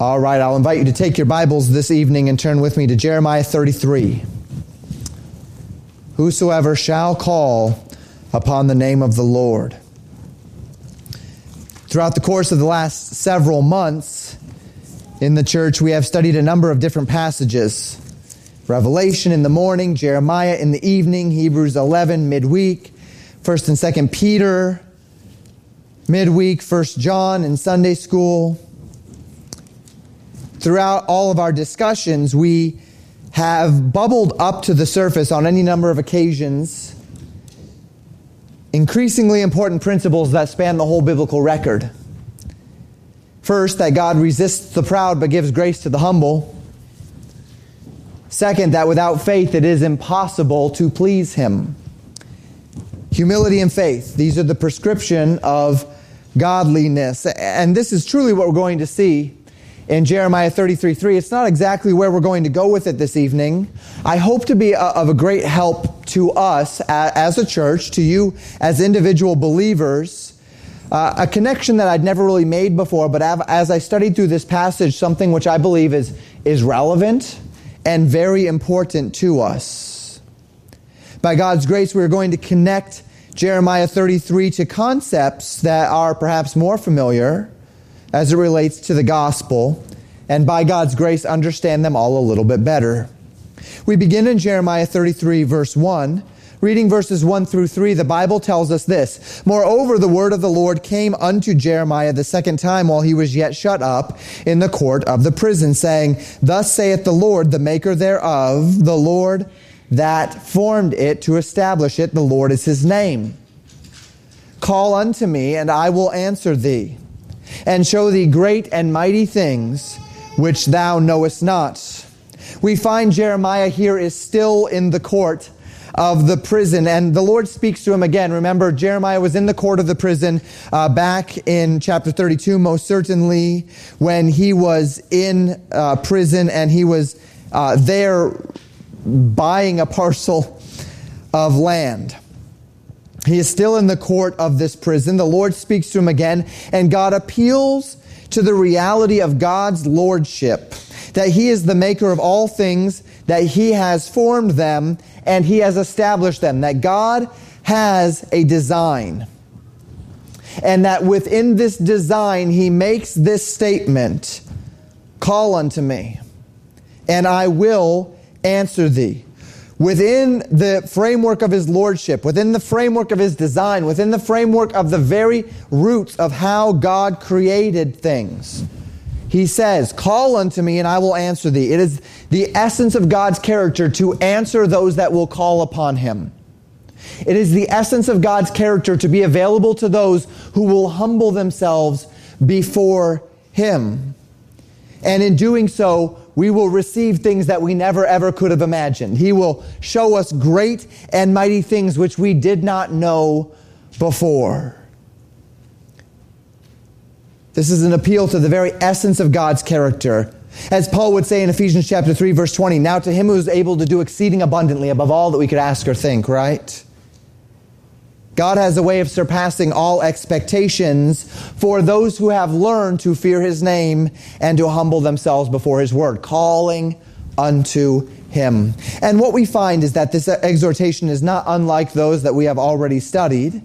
All right, I'll invite you to take your Bibles this evening and turn with me to Jeremiah 33. Whosoever shall call upon the name of the Lord. Throughout the course of the last several months in the church, we have studied a number of different passages. Revelation in the morning, Jeremiah in the evening, Hebrews 11 midweek, 1st and 2nd Peter midweek, 1st John in Sunday school, throughout all of our discussions, we have bubbled up to the surface on any number of occasions increasingly important principles that span the whole biblical record. First, that God resists the proud but gives grace to the humble. Second, that without faith it is impossible to please Him. Humility and faith, these are the prescription of godliness. And this is truly what we're going to see in Jeremiah 33 3. It's not exactly where we're going to go with it this evening. I hope to be of a great help to us as a church, to you as individual believers. Uh, a connection that I'd never really made before, but as I studied through this passage, something which I believe is, is relevant and very important to us. By God's grace, we're going to connect Jeremiah 33 to concepts that are perhaps more familiar as it relates to the gospel, and by God's grace, understand them all a little bit better. We begin in Jeremiah 33, verse 1. Reading verses 1 through 3, the Bible tells us this. Moreover, the word of the Lord came unto Jeremiah the second time while he was yet shut up in the court of the prison, saying, Thus saith the Lord, the maker thereof, the Lord that formed it to establish it, the Lord is his name. Call unto me, and I will answer thee and show thee great and mighty things which thou knowest not. We find Jeremiah here is still in the court of the prison, and the Lord speaks to him again. Remember, Jeremiah was in the court of the prison uh, back in chapter 32, most certainly, when he was in uh, prison and he was uh, there buying a parcel of land. He is still in the court of this prison. The Lord speaks to him again, and God appeals to the reality of God's lordship, that He is the maker of all things, that He has formed them, and He has established them, that God has a design. And that within this design, He makes this statement Call unto me, and I will answer thee within the framework of his lordship, within the framework of his design, within the framework of the very roots of how God created things. He says, Call unto me and I will answer thee. It is the essence of God's character to answer those that will call upon him. It is the essence of God's character to be available to those who will humble themselves before him. And in doing so, we will receive things that we never ever could have imagined. He will show us great and mighty things which we did not know before. This is an appeal to the very essence of God's character. As Paul would say in Ephesians chapter 3 verse 20, now to him who is able to do exceeding abundantly above all that we could ask or think, right? God has a way of surpassing all expectations for those who have learned to fear his name and to humble themselves before his word, calling unto him. And what we find is that this exhortation is not unlike those that we have already studied.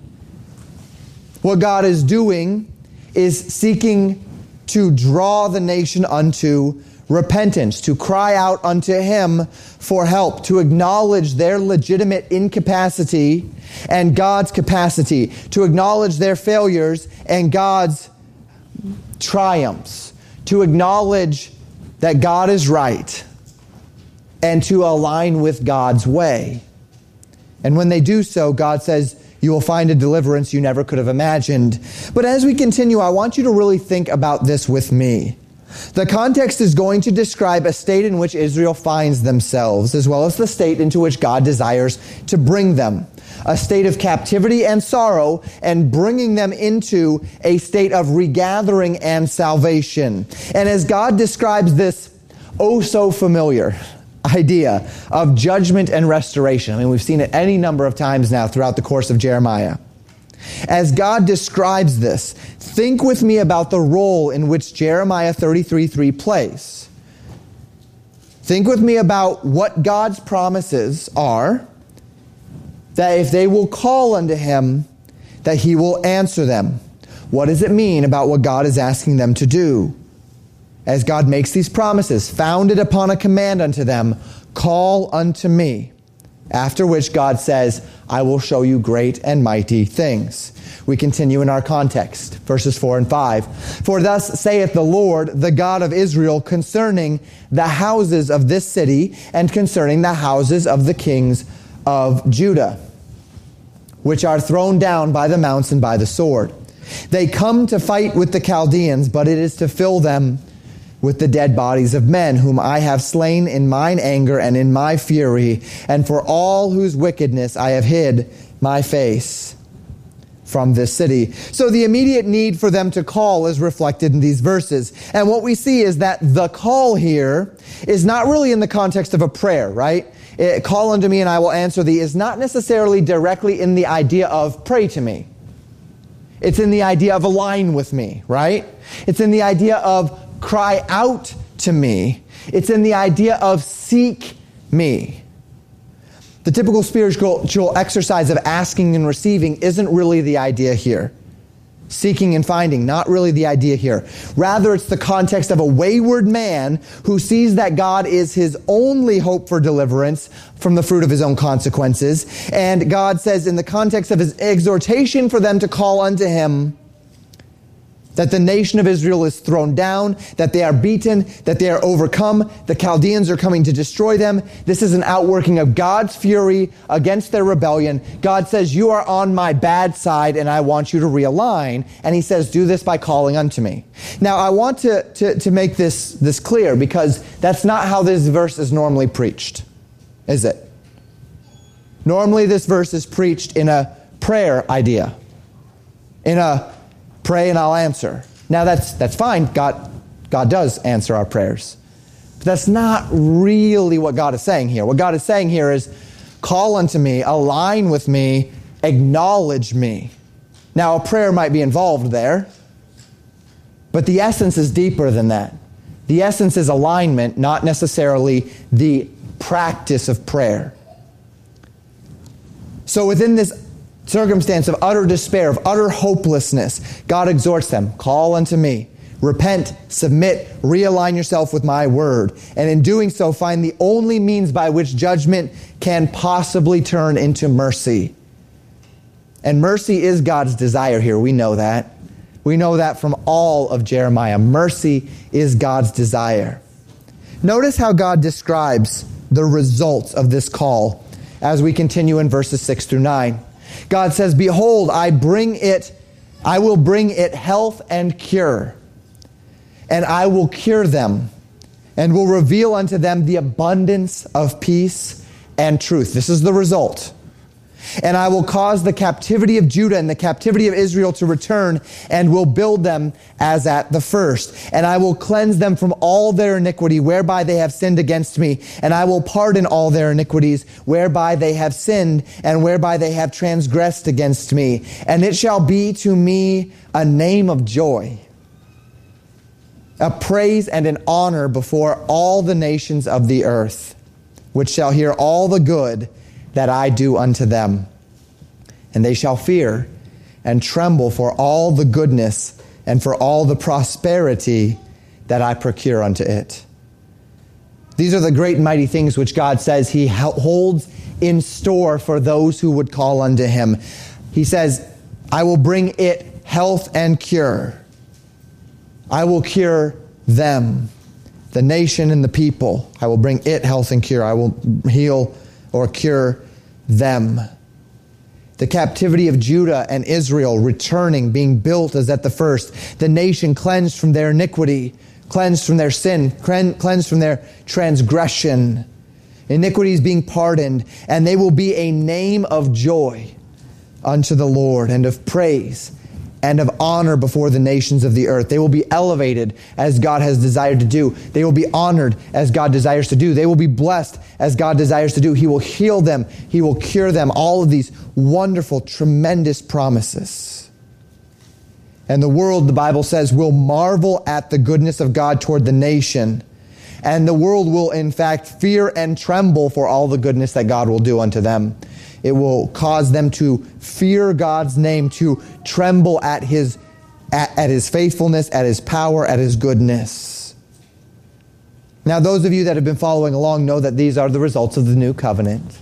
What God is doing is seeking to draw the nation unto repentance, to cry out unto Him for help, to acknowledge their legitimate incapacity and God's capacity, to acknowledge their failures and God's triumphs, to acknowledge that God is right and to align with God's way. And when they do so, God says, you will find a deliverance you never could have imagined. But as we continue, I want you to really think about this with me. The context is going to describe a state in which Israel finds themselves, as well as the state into which God desires to bring them. A state of captivity and sorrow, and bringing them into a state of regathering and salvation. And as God describes this oh so familiar idea of judgment and restoration, I mean, we've seen it any number of times now throughout the course of Jeremiah. As God describes this, think with me about the role in which Jeremiah 33 3 plays. Think with me about what God's promises are that if they will call unto him, that he will answer them. What does it mean about what God is asking them to do? As God makes these promises, founded upon a command unto them, call unto me. After which God says, I will show you great and mighty things. We continue in our context, verses 4 and 5. For thus saith the Lord, the God of Israel, concerning the houses of this city and concerning the houses of the kings of Judah, which are thrown down by the mounts and by the sword. They come to fight with the Chaldeans, but it is to fill them with the dead bodies of men, whom I have slain in mine anger and in my fury, and for all whose wickedness I have hid my face from this city. So the immediate need for them to call is reflected in these verses. And what we see is that the call here is not really in the context of a prayer, right? It, call unto me and I will answer thee is not necessarily directly in the idea of pray to me. It's in the idea of align with me, right? It's in the idea of cry out to me. It's in the idea of seek me. The typical spiritual exercise of asking and receiving isn't really the idea here. Seeking and finding, not really the idea here. Rather, it's the context of a wayward man who sees that God is his only hope for deliverance from the fruit of his own consequences. And God says, in the context of his exhortation for them to call unto him, that the nation of Israel is thrown down, that they are beaten, that they are overcome, the Chaldeans are coming to destroy them. This is an outworking of God's fury against their rebellion. God says, You are on my bad side, and I want you to realign. And he says, Do this by calling unto me. Now, I want to, to, to make this, this clear because that's not how this verse is normally preached, is it? Normally, this verse is preached in a prayer idea, in a Pray and I'll answer. Now that's, that's fine. God, God does answer our prayers. But that's not really what God is saying here. What God is saying here is call unto me, align with me, acknowledge me. Now, a prayer might be involved there, but the essence is deeper than that. The essence is alignment, not necessarily the practice of prayer. So, within this circumstance of utter despair, of utter hopelessness, God exhorts them call unto me. Repent, submit, realign yourself with my word. And in doing so, find the only means by which judgment can possibly turn into mercy. And mercy is God's desire here. We know that. We know that from all of Jeremiah. Mercy is God's desire. Notice how God describes the results of this call as we continue in verses 6 through 9. God says, Behold, I bring it, I will bring it health and cure, and I will cure them, and will reveal unto them the abundance of peace and truth. This is the result. And I will cause the captivity of Judah and the captivity of Israel to return and will build them as at the first. And I will cleanse them from all their iniquity whereby they have sinned against me. And I will pardon all their iniquities whereby they have sinned and whereby they have transgressed against me. And it shall be to me a name of joy, a praise and an honor before all the nations of the earth, which shall hear all the good that I do unto them. And they shall fear and tremble for all the goodness and for all the prosperity that I procure unto it. These are the great and mighty things which God says He holds in store for those who would call unto Him. He says, I will bring it health and cure. I will cure them, the nation and the people. I will bring it health and cure. I will heal or cure them. The captivity of Judah and Israel returning, being built as at the first. The nation cleansed from their iniquity, cleansed from their sin, cleansed from their transgression. Iniquities being pardoned, and they will be a name of joy unto the Lord and of praise and of honor before the nations of the earth. They will be elevated as God has desired to do. They will be honored as God desires to do. They will be blessed as God desires to do. He will heal them. He will cure them. All of these wonderful, tremendous promises. And the world, the Bible says, will marvel at the goodness of God toward the nation. And the world will, in fact, fear and tremble for all the goodness that God will do unto them. It will cause them to fear God's name, to tremble at his, at, at his faithfulness, at his power, at his goodness. Now, those of you that have been following along know that these are the results of the new covenant.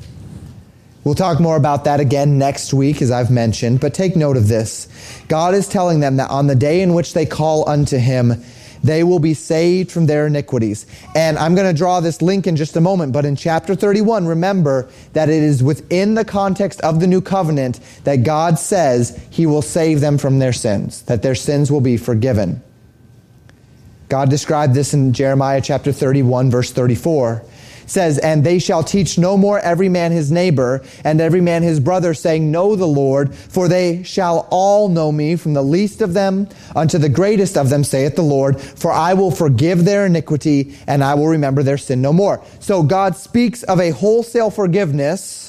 We'll talk more about that again next week, as I've mentioned, but take note of this. God is telling them that on the day in which they call unto him, they will be saved from their iniquities. And I'm going to draw this link in just a moment, but in chapter 31, remember that it is within the context of the new covenant that God says he will save them from their sins, that their sins will be forgiven. God described this in Jeremiah chapter 31, verse 34 says, And they shall teach no more every man his neighbor and every man his brother, saying, Know the Lord, for they shall all know me, from the least of them unto the greatest of them, saith the Lord, for I will forgive their iniquity and I will remember their sin no more. So God speaks of a wholesale forgiveness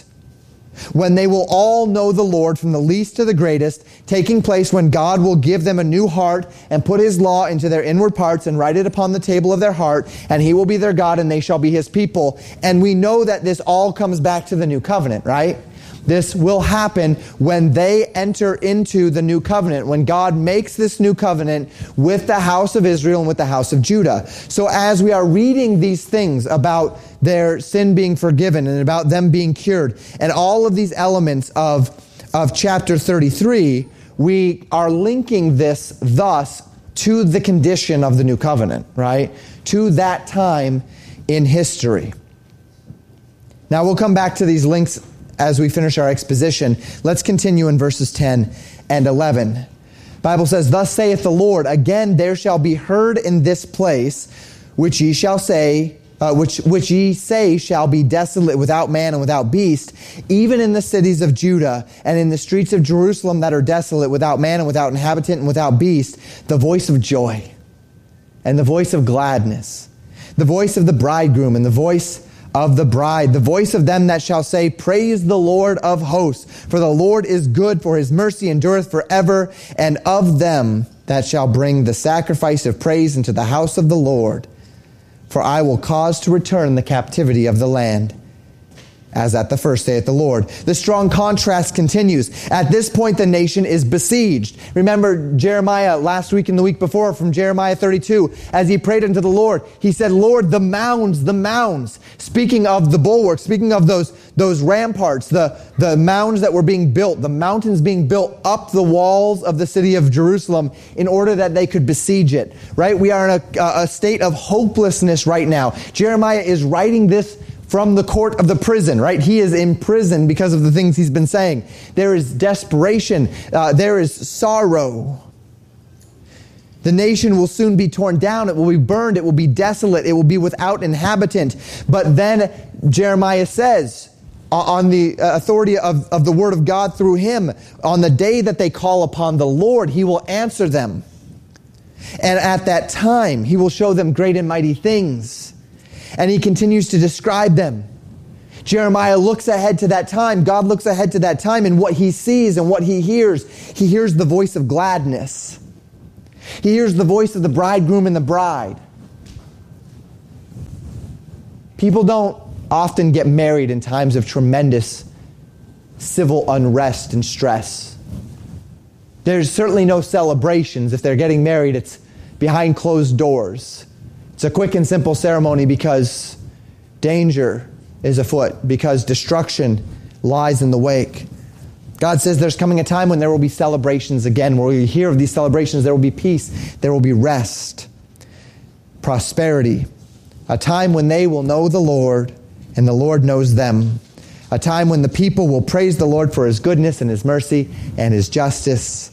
when they will all know the Lord from the least to the greatest, taking place when God will give them a new heart and put his law into their inward parts and write it upon the table of their heart, and he will be their God and they shall be his people. And we know that this all comes back to the new covenant, right? This will happen when they enter into the new covenant, when God makes this new covenant with the house of Israel and with the house of Judah. So as we are reading these things about their sin being forgiven and about them being cured and all of these elements of, of chapter 33, we are linking this thus to the condition of the new covenant, right? To that time in history. Now we'll come back to these links as we finish our exposition. Let's continue in verses 10 and 11. Bible says, Thus saith the Lord, again there shall be heard in this place, which ye shall say, uh, which, which ye say shall be desolate without man and without beast, even in the cities of Judah and in the streets of Jerusalem that are desolate without man and without inhabitant and without beast, the voice of joy and the voice of gladness, the voice of the bridegroom and the voice of the bride, the voice of them that shall say, Praise the Lord of hosts, for the Lord is good, for his mercy endureth forever, and of them that shall bring the sacrifice of praise into the house of the Lord. For I will cause to return the captivity of the land as at the first day at the Lord. The strong contrast continues. At this point, the nation is besieged. Remember Jeremiah last week and the week before from Jeremiah 32, as he prayed unto the Lord, he said, Lord, the mounds, the mounds. Speaking of the bulwarks, speaking of those, those ramparts, the, the mounds that were being built, the mountains being built up the walls of the city of Jerusalem in order that they could besiege it, right? We are in a, a state of hopelessness right now. Jeremiah is writing this from the court of the prison, right? He is in prison because of the things he's been saying. There is desperation. Uh, there is sorrow. The nation will soon be torn down. It will be burned. It will be desolate. It will be without inhabitant. But then Jeremiah says, on the authority of, of the word of God through him, on the day that they call upon the Lord, he will answer them. And at that time, he will show them great and mighty things and he continues to describe them. Jeremiah looks ahead to that time. God looks ahead to that time and what he sees and what he hears. He hears the voice of gladness. He hears the voice of the bridegroom and the bride. People don't often get married in times of tremendous civil unrest and stress. There's certainly no celebrations. If they're getting married, it's behind closed doors. It's a quick and simple ceremony because danger is afoot, because destruction lies in the wake. God says there's coming a time when there will be celebrations again. Where we hear of these celebrations, there will be peace, there will be rest, prosperity. A time when they will know the Lord and the Lord knows them. A time when the people will praise the Lord for his goodness and his mercy and his justice.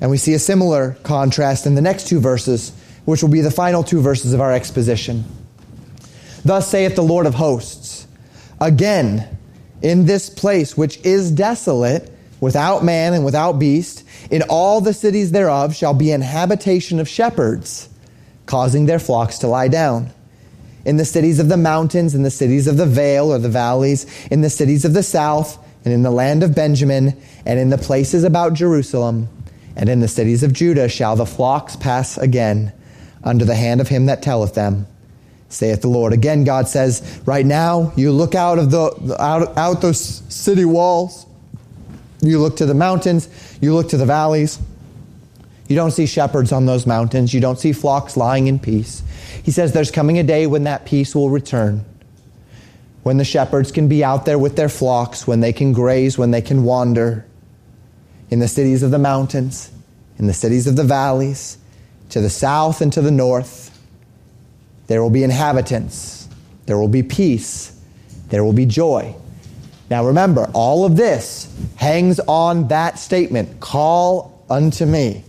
And we see a similar contrast in the next two verses which will be the final two verses of our exposition. Thus saith the Lord of hosts, again, in this place which is desolate, without man and without beast, In all the cities thereof shall be an habitation of shepherds, causing their flocks to lie down. In the cities of the mountains, in the cities of the vale or the valleys, in the cities of the south, and in the land of Benjamin, and in the places about Jerusalem, and in the cities of Judah shall the flocks pass again under the hand of him that telleth them, saith the Lord. Again, God says, right now, you look out of the out, out those city walls, you look to the mountains, you look to the valleys. You don't see shepherds on those mountains. You don't see flocks lying in peace. He says there's coming a day when that peace will return. When the shepherds can be out there with their flocks, when they can graze, when they can wander in the cities of the mountains, in the cities of the valleys, to the south and to the north. There will be inhabitants. There will be peace. There will be joy. Now remember, all of this hangs on that statement call unto me,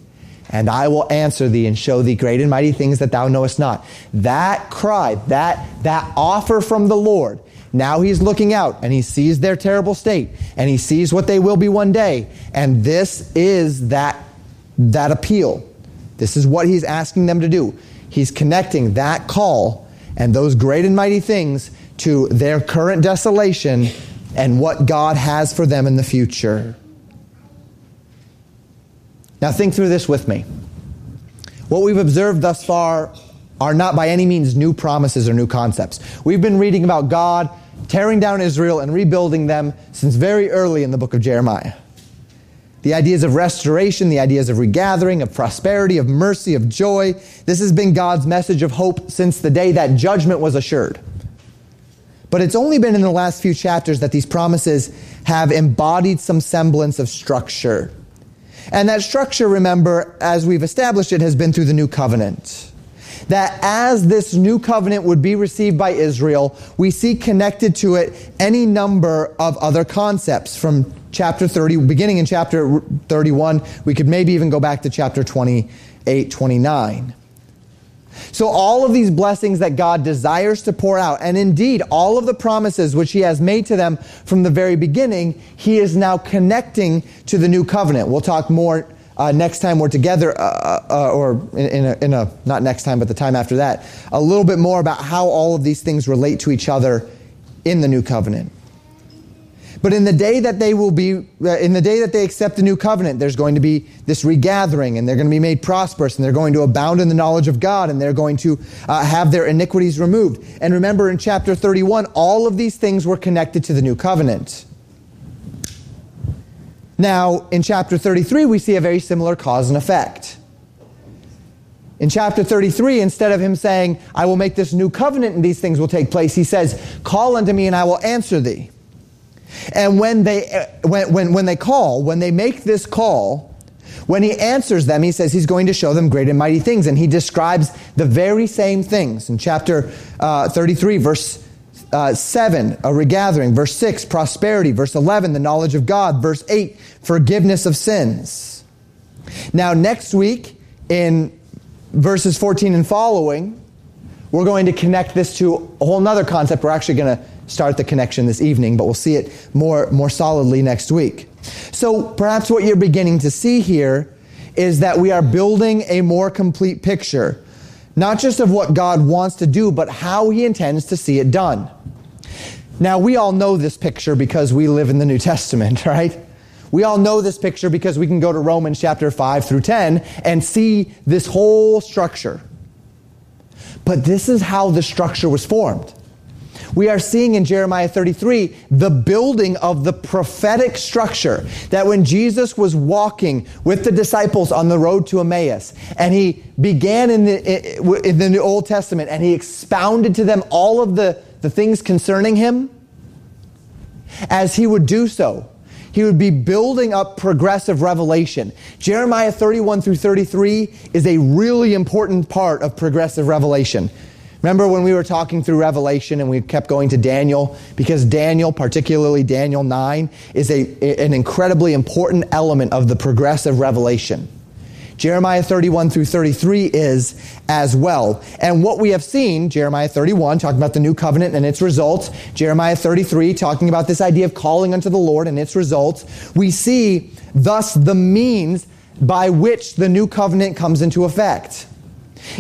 and I will answer thee and show thee great and mighty things that thou knowest not. That cry, that, that offer from the Lord, now he's looking out and he sees their terrible state and he sees what they will be one day. And this is that, that appeal. This is what he's asking them to do. He's connecting that call and those great and mighty things to their current desolation and what God has for them in the future. Now, think through this with me. What we've observed thus far are not by any means new promises or new concepts. We've been reading about God tearing down Israel and rebuilding them since very early in the book of Jeremiah. The ideas of restoration, the ideas of regathering, of prosperity, of mercy, of joy. This has been God's message of hope since the day that judgment was assured. But it's only been in the last few chapters that these promises have embodied some semblance of structure. And that structure, remember, as we've established it, has been through the new covenant. That as this new covenant would be received by Israel, we see connected to it any number of other concepts from chapter 30, beginning in chapter 31. We could maybe even go back to chapter 28, 29. So, all of these blessings that God desires to pour out, and indeed all of the promises which He has made to them from the very beginning, He is now connecting to the new covenant. We'll talk more uh, next time we're together, uh, uh, uh or in, in, a, in a, not next time, but the time after that, a little bit more about how all of these things relate to each other in the new covenant. But in the day that they will be, uh, in the day that they accept the new covenant, there's going to be this regathering and they're going to be made prosperous and they're going to abound in the knowledge of God and they're going to uh, have their iniquities removed. And remember in chapter 31, all of these things were connected to the new covenant. Now, in chapter 33, we see a very similar cause and effect. In chapter 33, instead of him saying, I will make this new covenant and these things will take place, he says, Call unto me and I will answer thee. And when they, uh, when, when, when they call, when they make this call, when he answers them, he says he's going to show them great and mighty things. And he describes the very same things in chapter uh, 33, verse uh, 7, a regathering. Verse 6, prosperity. Verse 11, the knowledge of God. Verse 8, forgiveness of sins. Now, next week, in verses 14 and following, we're going to connect this to a whole other concept. We're actually going to start the connection this evening, but we'll see it more, more solidly next week. So perhaps what you're beginning to see here is that we are building a more complete picture, not just of what God wants to do, but how he intends to see it done. Now, we all know this picture because we live in the New Testament, right? We all know this picture because we can go to Romans chapter 5 through 10 and see this whole structure. But this is how the structure was formed we are seeing in Jeremiah 33 the building of the prophetic structure that when Jesus was walking with the disciples on the road to Emmaus and he began in the, in the Old Testament and he expounded to them all of the, the things concerning him, as he would do so, he would be building up progressive revelation. Jeremiah 31 through 33 is a really important part of progressive revelation. Remember when we were talking through Revelation and we kept going to Daniel? Because Daniel, particularly Daniel 9, is a, an incredibly important element of the progressive revelation. Jeremiah 31 through 33 is as well. And what we have seen, Jeremiah 31 talking about the new covenant and its results, Jeremiah 33 talking about this idea of calling unto the Lord and its results, we see thus the means by which the new covenant comes into effect.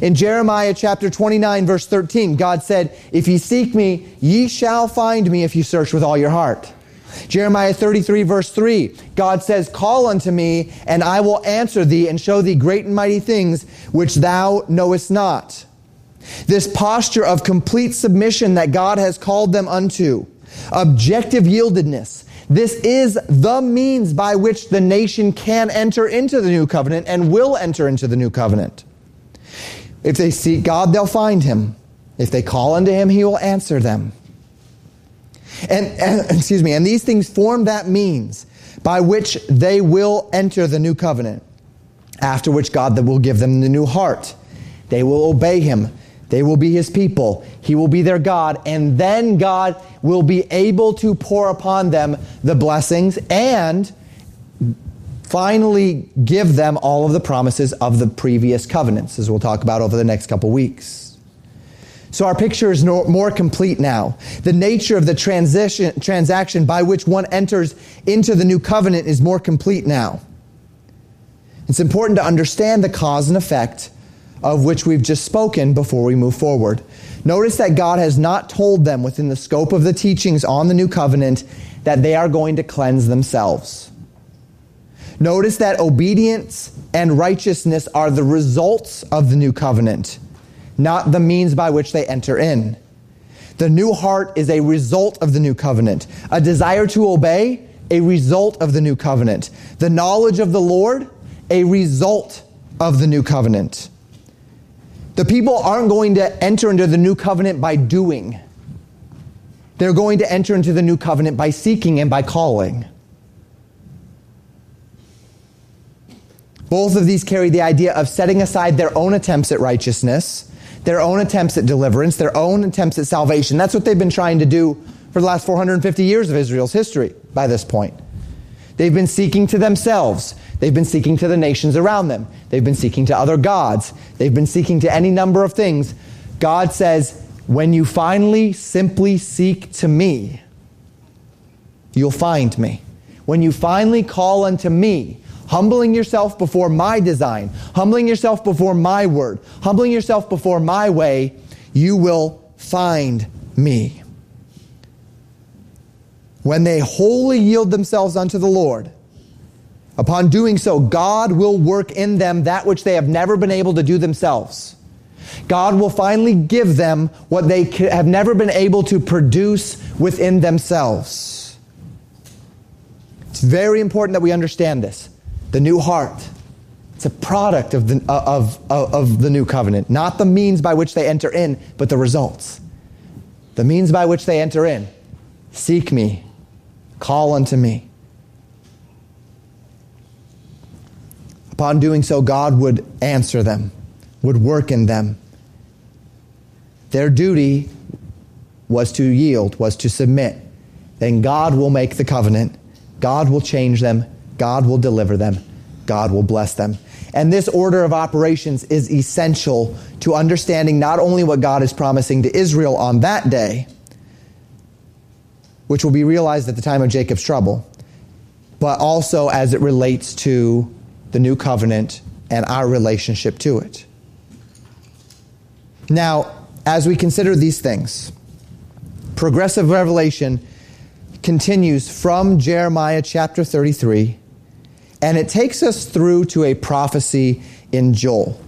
In Jeremiah chapter 29 verse 13, God said, If ye seek me, ye shall find me if you search with all your heart. Jeremiah 33 verse 3, God says, Call unto me, and I will answer thee and show thee great and mighty things which thou knowest not. This posture of complete submission that God has called them unto, objective yieldedness, this is the means by which the nation can enter into the new covenant and will enter into the new covenant. If they seek God, they'll find him. If they call unto him, he will answer them. And, and, excuse me, and these things form that means by which they will enter the new covenant. After which God will give them the new heart. They will obey him. They will be his people. He will be their God. And then God will be able to pour upon them the blessings and finally give them all of the promises of the previous covenants, as we'll talk about over the next couple weeks. So our picture is no, more complete now. The nature of the transition, transaction by which one enters into the new covenant is more complete now. It's important to understand the cause and effect of which we've just spoken before we move forward. Notice that God has not told them within the scope of the teachings on the new covenant that they are going to cleanse themselves. Notice that obedience and righteousness are the results of the new covenant not the means by which they enter in. The new heart is a result of the new covenant. A desire to obey, a result of the new covenant. The knowledge of the Lord, a result of the new covenant. The people aren't going to enter into the new covenant by doing. They're going to enter into the new covenant by seeking and by calling. Both of these carry the idea of setting aside their own attempts at righteousness their own attempts at deliverance, their own attempts at salvation. That's what they've been trying to do for the last 450 years of Israel's history by this point. They've been seeking to themselves. They've been seeking to the nations around them. They've been seeking to other gods. They've been seeking to any number of things. God says, when you finally simply seek to me, you'll find me. When you finally call unto me, humbling yourself before my design, humbling yourself before my word, humbling yourself before my way, you will find me. When they wholly yield themselves unto the Lord, upon doing so, God will work in them that which they have never been able to do themselves. God will finally give them what they have never been able to produce within themselves. It's very important that we understand this the new heart. It's a product of the, of, of, of the new covenant, not the means by which they enter in, but the results. The means by which they enter in. Seek me, call unto me. Upon doing so, God would answer them, would work in them. Their duty was to yield, was to submit. Then God will make the covenant. God will change them. God will deliver them. God will bless them. And this order of operations is essential to understanding not only what God is promising to Israel on that day, which will be realized at the time of Jacob's trouble, but also as it relates to the new covenant and our relationship to it. Now, as we consider these things, progressive revelation continues from Jeremiah chapter 33 and it takes us through to a prophecy in Joel.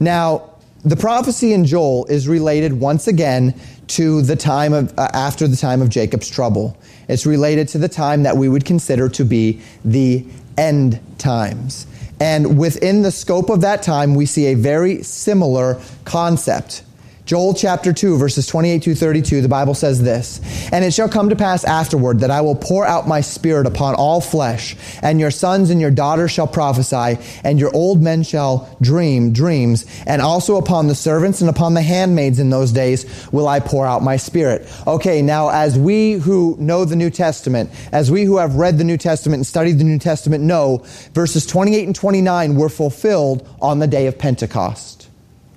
Now, the prophecy in Joel is related once again to the time of uh, after the time of Jacob's trouble. It's related to the time that we would consider to be the end times. And within the scope of that time, we see a very similar concept. Joel chapter 2, verses 28 to 32, the Bible says this And it shall come to pass afterward that I will pour out my spirit upon all flesh, and your sons and your daughters shall prophesy, and your old men shall dream dreams, and also upon the servants and upon the handmaids in those days will I pour out my spirit. Okay, now as we who know the New Testament, as we who have read the New Testament and studied the New Testament know, verses 28 and 29 were fulfilled on the day of Pentecost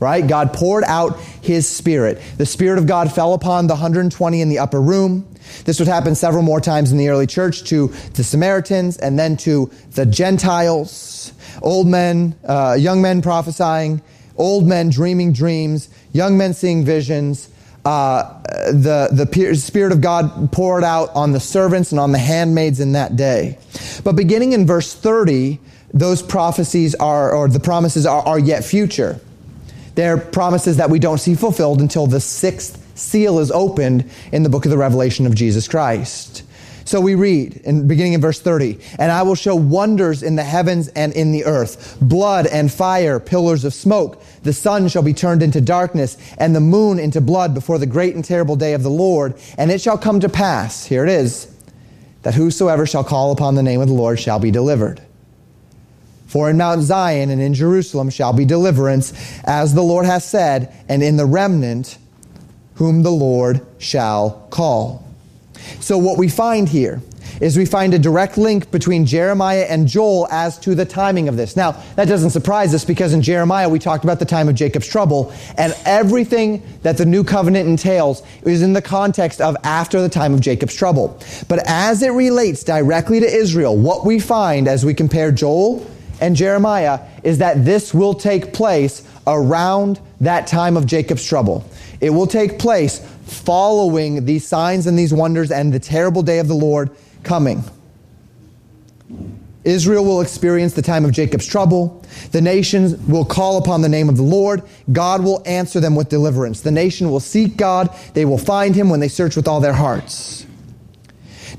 right? God poured out his spirit. The spirit of God fell upon the 120 in the upper room. This would happen several more times in the early church to the Samaritans and then to the Gentiles. old men, uh, young men prophesying, old men dreaming dreams, young men seeing visions. Uh, the, the Spirit of God poured out on the servants and on the handmaids in that day. But beginning in verse 30, those prophecies are, or the promises are, are yet future. They're promises that we don't see fulfilled until the sixth seal is opened in the book of the Revelation of Jesus Christ. So we read, in, beginning in verse 30, and I will show wonders in the heavens and in the earth, blood and fire, pillars of smoke. The sun shall be turned into darkness and the moon into blood before the great and terrible day of the Lord. And it shall come to pass, here it is, that whosoever shall call upon the name of the Lord shall be delivered. For in Mount Zion and in Jerusalem shall be deliverance, as the Lord hath said, and in the remnant whom the Lord shall call. So, what we find here is we find a direct link between Jeremiah and Joel as to the timing of this. Now, that doesn't surprise us because in Jeremiah we talked about the time of Jacob's trouble, and everything that the new covenant entails is in the context of after the time of Jacob's trouble. But as it relates directly to Israel, what we find as we compare Joel and Jeremiah is that this will take place around that time of Jacob's trouble. It will take place following these signs and these wonders and the terrible day of the Lord coming. Israel will experience the time of Jacob's trouble. The nations will call upon the name of the Lord. God will answer them with deliverance. The nation will seek God. They will find him when they search with all their hearts.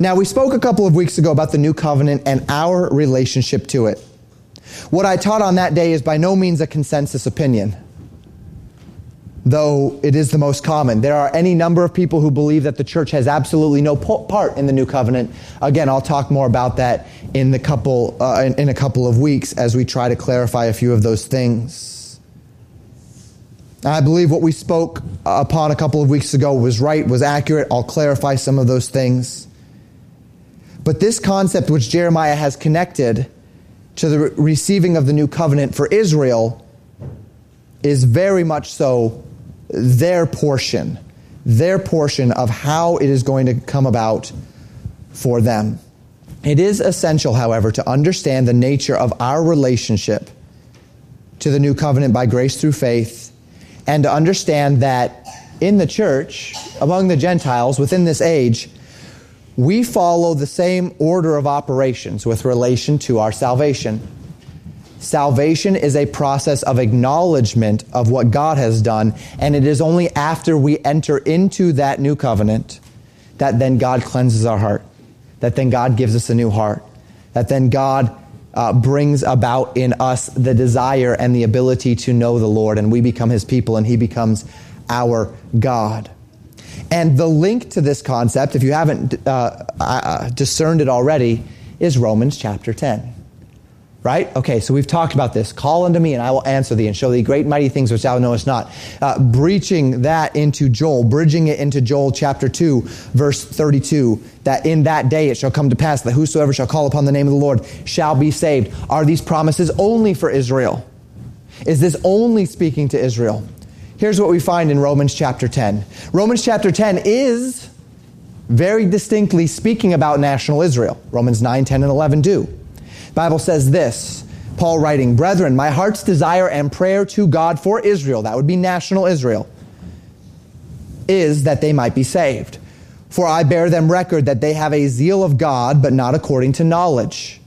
Now, we spoke a couple of weeks ago about the new covenant and our relationship to it. What I taught on that day is by no means a consensus opinion though it is the most common. There are any number of people who believe that the church has absolutely no part in the new covenant. Again, I'll talk more about that in the couple uh, in, in a couple of weeks as we try to clarify a few of those things. I believe what we spoke upon a couple of weeks ago was right, was accurate. I'll clarify some of those things. But this concept which Jeremiah has connected to the receiving of the new covenant for Israel is very much so their portion, their portion of how it is going to come about for them. It is essential, however, to understand the nature of our relationship to the new covenant by grace through faith and to understand that in the church, among the Gentiles within this age, we follow the same order of operations with relation to our salvation. Salvation is a process of acknowledgement of what God has done, and it is only after we enter into that new covenant that then God cleanses our heart, that then God gives us a new heart, that then God uh, brings about in us the desire and the ability to know the Lord, and we become His people, and He becomes our God. And the link to this concept, if you haven't uh, uh, discerned it already, is Romans chapter 10. Right? Okay, so we've talked about this. Call unto me and I will answer thee and show thee great mighty things which thou knowest not. Uh, breaching that into Joel, bridging it into Joel chapter 2, verse 32, that in that day it shall come to pass that whosoever shall call upon the name of the Lord shall be saved. Are these promises only for Israel? Is this only speaking to Israel? Here's what we find in Romans chapter 10. Romans chapter 10 is very distinctly speaking about national Israel. Romans 9, 10, and 11 do. Bible says this, Paul writing, Brethren, my heart's desire and prayer to God for Israel, that would be national Israel, is that they might be saved. For I bear them record that they have a zeal of God, but not according to knowledge.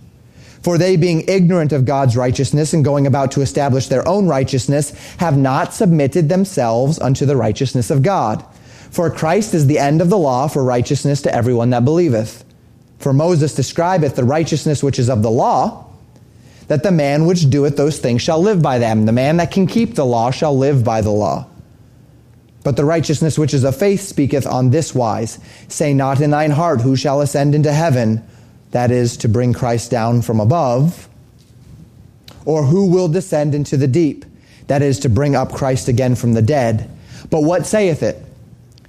For they, being ignorant of God's righteousness and going about to establish their own righteousness, have not submitted themselves unto the righteousness of God. For Christ is the end of the law for righteousness to everyone that believeth. For Moses describeth the righteousness which is of the law, that the man which doeth those things shall live by them. The man that can keep the law shall live by the law. But the righteousness which is of faith speaketh on this wise Say not in thine heart, Who shall ascend into heaven? That is, to bring Christ down from above. Or who will descend into the deep? That is, to bring up Christ again from the dead. But what saith it?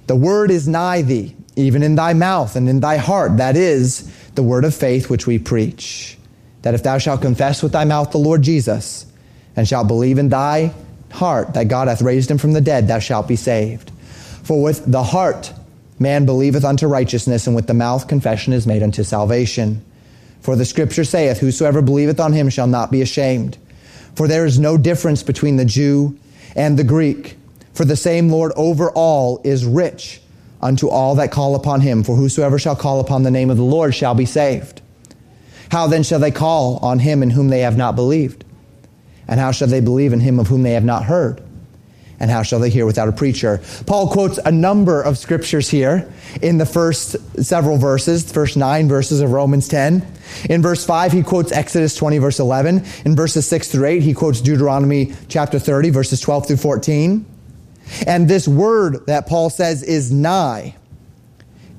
The word is nigh thee even in thy mouth and in thy heart. That is the word of faith which we preach. That if thou shalt confess with thy mouth the Lord Jesus, and shalt believe in thy heart that God hath raised him from the dead, thou shalt be saved. For with the heart man believeth unto righteousness, and with the mouth confession is made unto salvation. For the scripture saith, Whosoever believeth on him shall not be ashamed. For there is no difference between the Jew and the Greek. For the same Lord over all is rich unto all that call upon him. For whosoever shall call upon the name of the Lord shall be saved. How then shall they call on him in whom they have not believed? And how shall they believe in him of whom they have not heard? And how shall they hear without a preacher? Paul quotes a number of scriptures here in the first several verses, the first nine verses of Romans 10. In verse 5, he quotes Exodus 20, verse 11. In verses 6 through 8, he quotes Deuteronomy chapter 30, verses 12 through 14. And this word that Paul says is nigh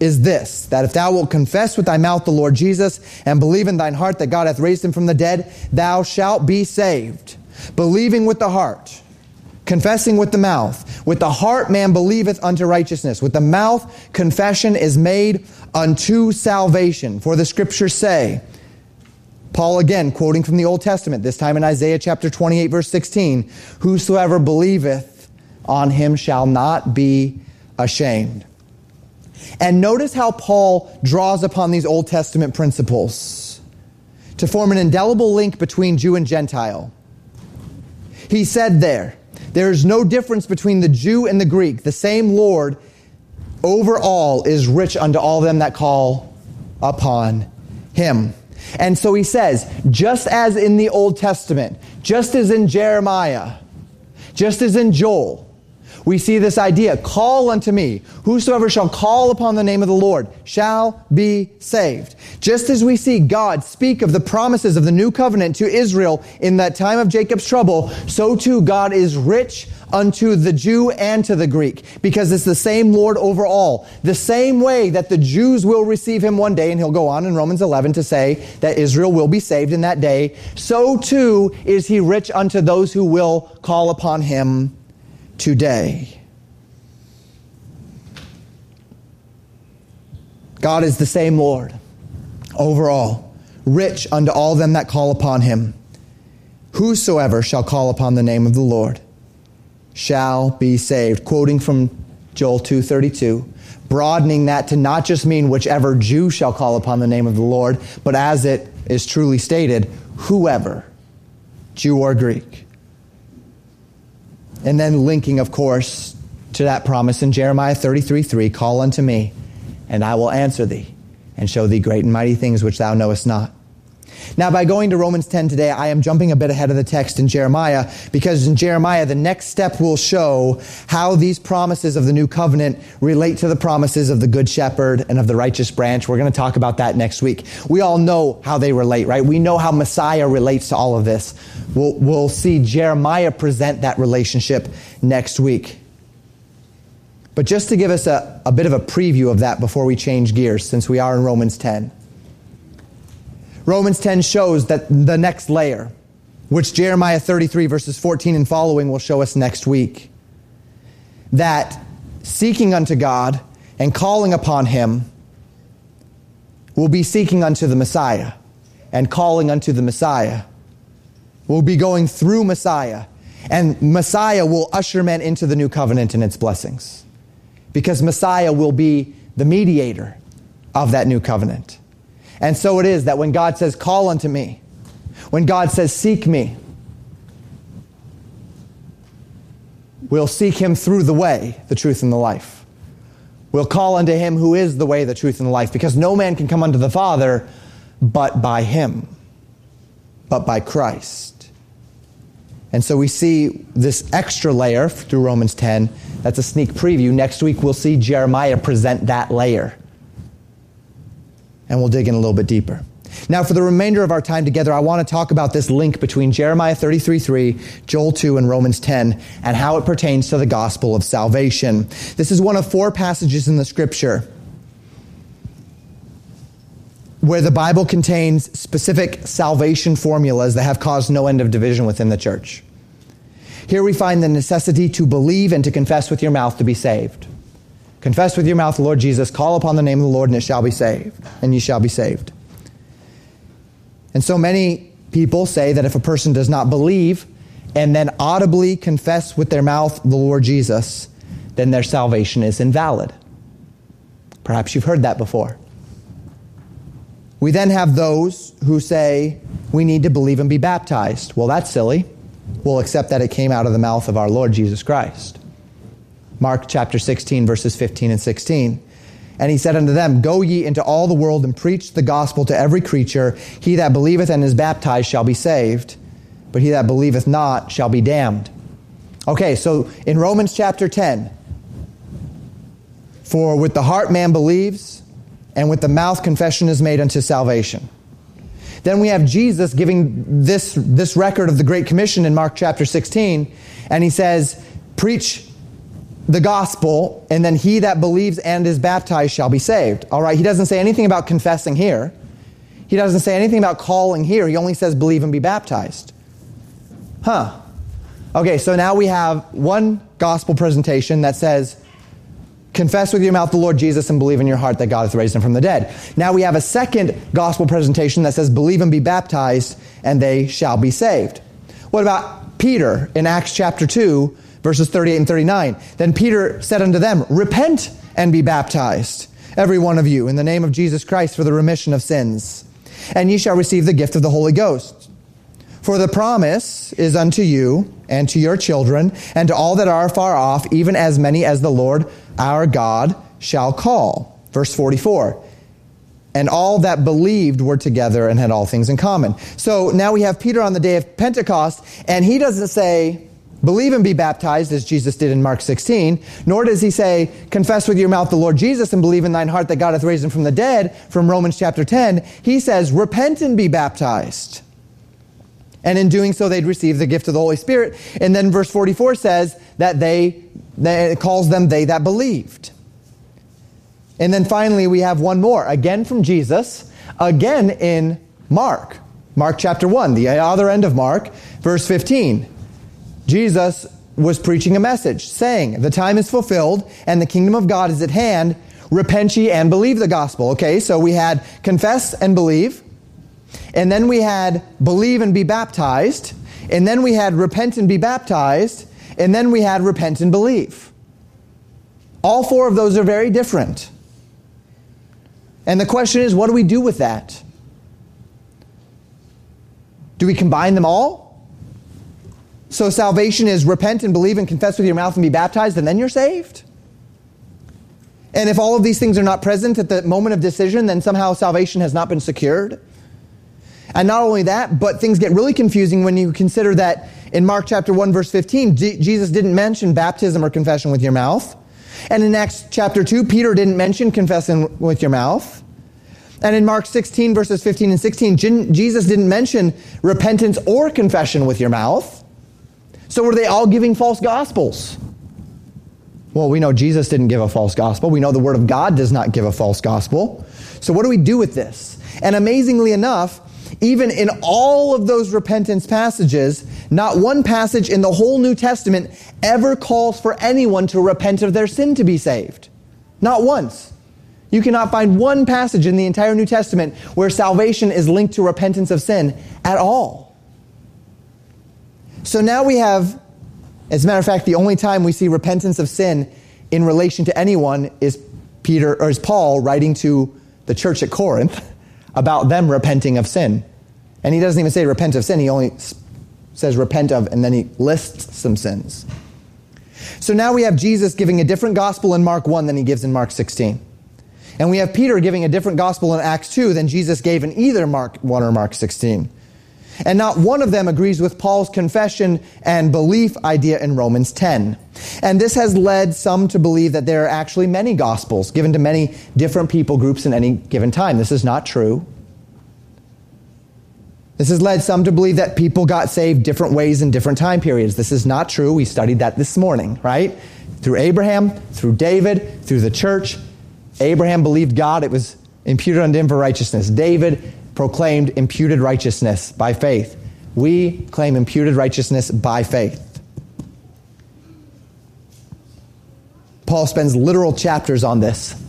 is this that if thou wilt confess with thy mouth the Lord Jesus and believe in thine heart that God hath raised him from the dead, thou shalt be saved. Believing with the heart, confessing with the mouth. With the heart man believeth unto righteousness. With the mouth confession is made unto salvation. For the scriptures say, Paul again quoting from the Old Testament, this time in Isaiah chapter 28 verse 16, whosoever believeth on him shall not be ashamed. And notice how Paul draws upon these Old Testament principles to form an indelible link between Jew and Gentile. He said there, there is no difference between the Jew and the Greek. The same Lord over all is rich unto all them that call upon him. And so he says, just as in the Old Testament, just as in Jeremiah, just as in Joel, we see this idea call unto me. Whosoever shall call upon the name of the Lord shall be saved. Just as we see God speak of the promises of the new covenant to Israel in that time of Jacob's trouble, so too God is rich unto the Jew and to the Greek because it's the same Lord over all. The same way that the Jews will receive him one day, and he'll go on in Romans 11 to say that Israel will be saved in that day, so too is he rich unto those who will call upon him today. God is the same Lord over all, rich unto all them that call upon him. Whosoever shall call upon the name of the Lord shall be saved. Quoting from Joel 2:32, broadening that to not just mean whichever Jew shall call upon the name of the Lord, but as it is truly stated, whoever, Jew or Greek. And then linking, of course, to that promise in Jeremiah 33 3 Call unto me, and I will answer thee, and show thee great and mighty things which thou knowest not. Now, by going to Romans 10 today, I am jumping a bit ahead of the text in Jeremiah because in Jeremiah, the next step will show how these promises of the new covenant relate to the promises of the good shepherd and of the righteous branch. We're going to talk about that next week. We all know how they relate, right? We know how Messiah relates to all of this. We'll, we'll see Jeremiah present that relationship next week. But just to give us a, a bit of a preview of that before we change gears, since we are in Romans 10. Romans 10 shows that the next layer, which Jeremiah 33 verses 14 and following will show us next week, that seeking unto God and calling upon Him will be seeking unto the Messiah and calling unto the Messiah. We'll be going through Messiah and Messiah will usher men into the new covenant and its blessings because Messiah will be the mediator of that new covenant. And so it is that when God says, Call unto me, when God says, Seek me, we'll seek him through the way, the truth, and the life. We'll call unto him who is the way, the truth, and the life, because no man can come unto the Father but by him, but by Christ. And so we see this extra layer through Romans 10. That's a sneak preview. Next week, we'll see Jeremiah present that layer and we'll dig in a little bit deeper. Now, for the remainder of our time together, I want to talk about this link between Jeremiah 33 3, Joel 2, and Romans 10, and how it pertains to the gospel of salvation. This is one of four passages in the scripture where the Bible contains specific salvation formulas that have caused no end of division within the church. Here we find the necessity to believe and to confess with your mouth to be saved. Confess with your mouth the Lord Jesus, call upon the name of the Lord, and it shall be saved, and ye shall be saved. And so many people say that if a person does not believe and then audibly confess with their mouth the Lord Jesus, then their salvation is invalid. Perhaps you've heard that before. We then have those who say we need to believe and be baptized. Well, that's silly. We'll accept that it came out of the mouth of our Lord Jesus Christ. Mark chapter 16, verses 15 and 16. And he said unto them, Go ye into all the world and preach the gospel to every creature. He that believeth and is baptized shall be saved, but he that believeth not shall be damned. Okay, so in Romans chapter 10, for with the heart man believes, and with the mouth confession is made unto salvation. Then we have Jesus giving this, this record of the Great Commission in Mark chapter 16, and he says, Preach the gospel, and then he that believes and is baptized shall be saved. All right, he doesn't say anything about confessing here. He doesn't say anything about calling here. He only says believe and be baptized. Huh. Okay, so now we have one gospel presentation that says, confess with your mouth the Lord Jesus and believe in your heart that God hath raised him from the dead. Now we have a second gospel presentation that says, believe and be baptized, and they shall be saved. What about Peter in Acts chapter 2, verses 38 and 39? Then Peter said unto them, Repent and be baptized, every one of you, in the name of Jesus Christ for the remission of sins, and ye shall receive the gift of the Holy Ghost. For the promise is unto you and to your children and to all that are far off, even as many as the Lord our God shall call. Verse 44. And all that believed were together and had all things in common. So now we have Peter on the day of Pentecost, and he doesn't say, believe and be baptized as Jesus did in Mark 16, nor does he say, confess with your mouth the Lord Jesus and believe in thine heart that God hath raised him from the dead from Romans chapter 10. He says, repent and be baptized. And in doing so, they'd receive the gift of the Holy Spirit. And then verse 44 says that they, they it calls them they that believed. And then finally, we have one more, again from Jesus, again in Mark. Mark chapter 1, the other end of Mark, verse 15. Jesus was preaching a message saying, The time is fulfilled and the kingdom of God is at hand. Repent ye and believe the gospel. Okay, so we had confess and believe. And then we had believe and be baptized. And then we had repent and be baptized. And then we had repent and believe. All four of those are very different. And the question is, what do we do with that? Do we combine them all? So salvation is repent and believe and confess with your mouth and be baptized, and then you're saved? And if all of these things are not present at the moment of decision, then somehow salvation has not been secured? And not only that, but things get really confusing when you consider that in Mark chapter 1 verse 15, D- Jesus didn't mention baptism or confession with your mouth. And in Acts chapter 2, Peter didn't mention confessing with your mouth. And in Mark 16 verses 15 and 16, Jesus didn't mention repentance or confession with your mouth. So were they all giving false gospels? Well, we know Jesus didn't give a false gospel. We know the Word of God does not give a false gospel. So what do we do with this? And amazingly enough, even in all of those repentance passages, not one passage in the whole New Testament ever calls for anyone to repent of their sin to be saved. Not once. You cannot find one passage in the entire New Testament where salvation is linked to repentance of sin at all. So now we have, as a matter of fact, the only time we see repentance of sin in relation to anyone is Peter or is Paul writing to the church at Corinth about them repenting of sin. And he doesn't even say repent of sin, he only says repent of, and then he lists some sins. So now we have Jesus giving a different gospel in Mark 1 than he gives in Mark 16. And we have Peter giving a different gospel in Acts 2 than Jesus gave in either Mark 1 or Mark 16. And not one of them agrees with Paul's confession and belief idea in Romans 10. And this has led some to believe that there are actually many gospels given to many different people groups in any given time. This is not true. This has led some to believe that people got saved different ways in different time periods. This is not true. We studied that this morning, right? Through Abraham, through David, through the church. Abraham believed God, it was imputed unto him for righteousness. David proclaimed imputed righteousness by faith. We claim imputed righteousness by faith. Paul spends literal chapters on this.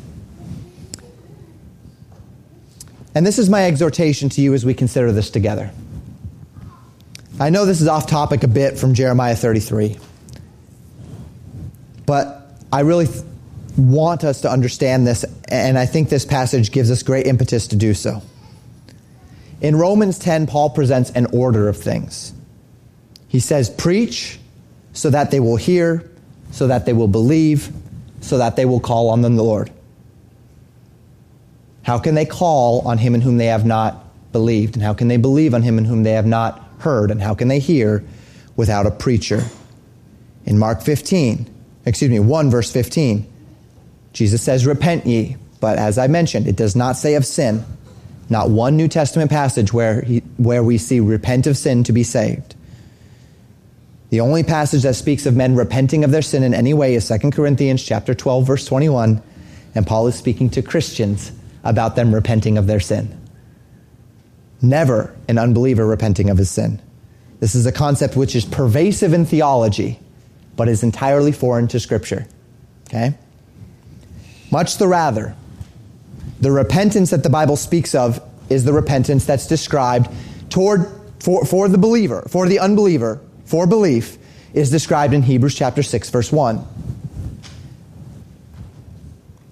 And this is my exhortation to you as we consider this together. I know this is off topic a bit from Jeremiah 33, but I really th- want us to understand this, and I think this passage gives us great impetus to do so. In Romans 10, Paul presents an order of things. He says, Preach so that they will hear, so that they will believe, so that they will call on the Lord. How can they call on him in whom they have not believed? And how can they believe on him in whom they have not heard? And how can they hear without a preacher? In Mark 15, excuse me, 1 verse 15, Jesus says, Repent ye. But as I mentioned, it does not say of sin. Not one New Testament passage where, he, where we see repent of sin to be saved. The only passage that speaks of men repenting of their sin in any way is 2 Corinthians chapter 12 verse 21, and Paul is speaking to Christians about them repenting of their sin. Never an unbeliever repenting of his sin. This is a concept which is pervasive in theology, but is entirely foreign to Scripture. Okay? Much the rather, the repentance that the Bible speaks of is the repentance that's described toward for, for the believer, for the unbeliever, for belief, is described in Hebrews chapter 6, verse 1.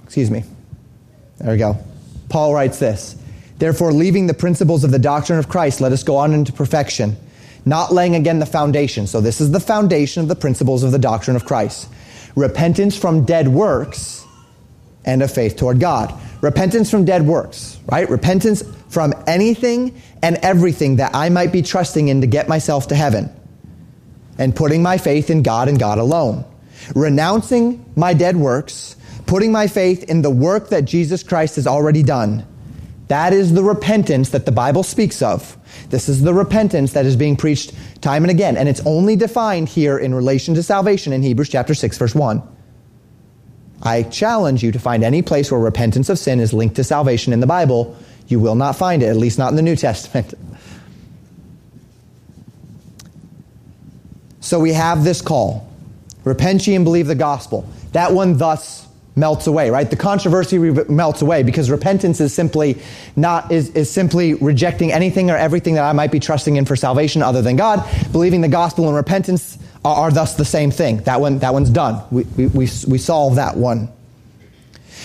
Excuse me. There we go. Paul writes this Therefore, leaving the principles of the doctrine of Christ, let us go on into perfection, not laying again the foundation. So, this is the foundation of the principles of the doctrine of Christ repentance from dead works and of faith toward God. Repentance from dead works, right? Repentance from anything and everything that I might be trusting in to get myself to heaven and putting my faith in God and God alone. Renouncing my dead works, putting my faith in the work that Jesus Christ has already done. That is the repentance that the Bible speaks of. This is the repentance that is being preached time and again. And it's only defined here in relation to salvation in Hebrews chapter 6, verse 1. I challenge you to find any place where repentance of sin is linked to salvation in the Bible. You will not find it, at least not in the New Testament. So we have this call repent ye and believe the gospel. That one thus melts away, right? The controversy melts away because repentance is simply not, is, is simply rejecting anything or everything that I might be trusting in for salvation other than God. Believing the gospel and repentance are, thus the same thing. That one, that one's done. We, we, we, we solve that one.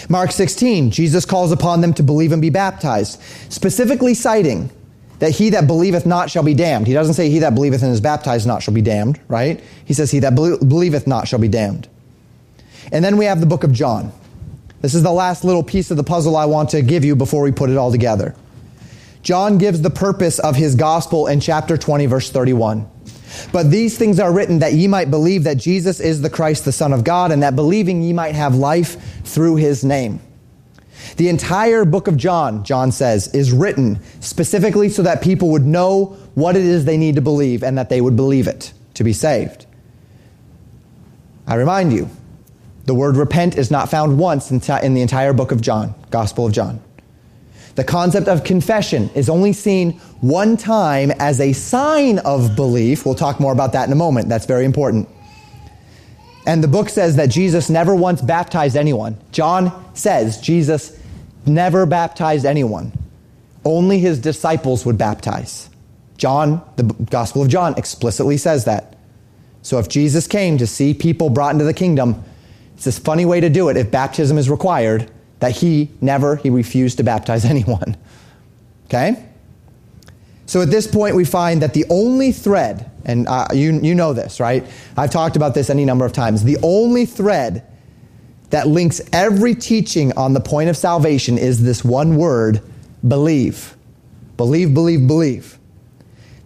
Mark 16, Jesus calls upon them to believe and be baptized, specifically citing that he that believeth not shall be damned. He doesn't say he that believeth and is baptized not shall be damned, right? He says he that believeth not shall be damned. And then we have the book of John. This is the last little piece of the puzzle I want to give you before we put it all together. John gives the purpose of his gospel in chapter 20, verse 31. But these things are written that ye might believe that Jesus is the Christ, the Son of God, and that believing ye might have life through his name. The entire book of John, John says, is written specifically so that people would know what it is they need to believe and that they would believe it to be saved. I remind you, the word repent is not found once in, the entire book of John, Gospel of John. The concept of confession is only seen one time as a sign of belief. We'll talk more about that in a moment. That's very important. And the book says that Jesus never once baptized anyone. John says Jesus never baptized anyone. Only his disciples would baptize. John, the Gospel of John, explicitly says that. So if Jesus came to see people brought into the kingdom, it's this funny way to do it if baptism is required that he never, he refused to baptize anyone. Okay? So at this point, we find that the only thread, and uh, you, you know this, right? I've talked about this any number of times. The only thread that links every teaching on the point of salvation is this one word believe. Believe, believe, believe.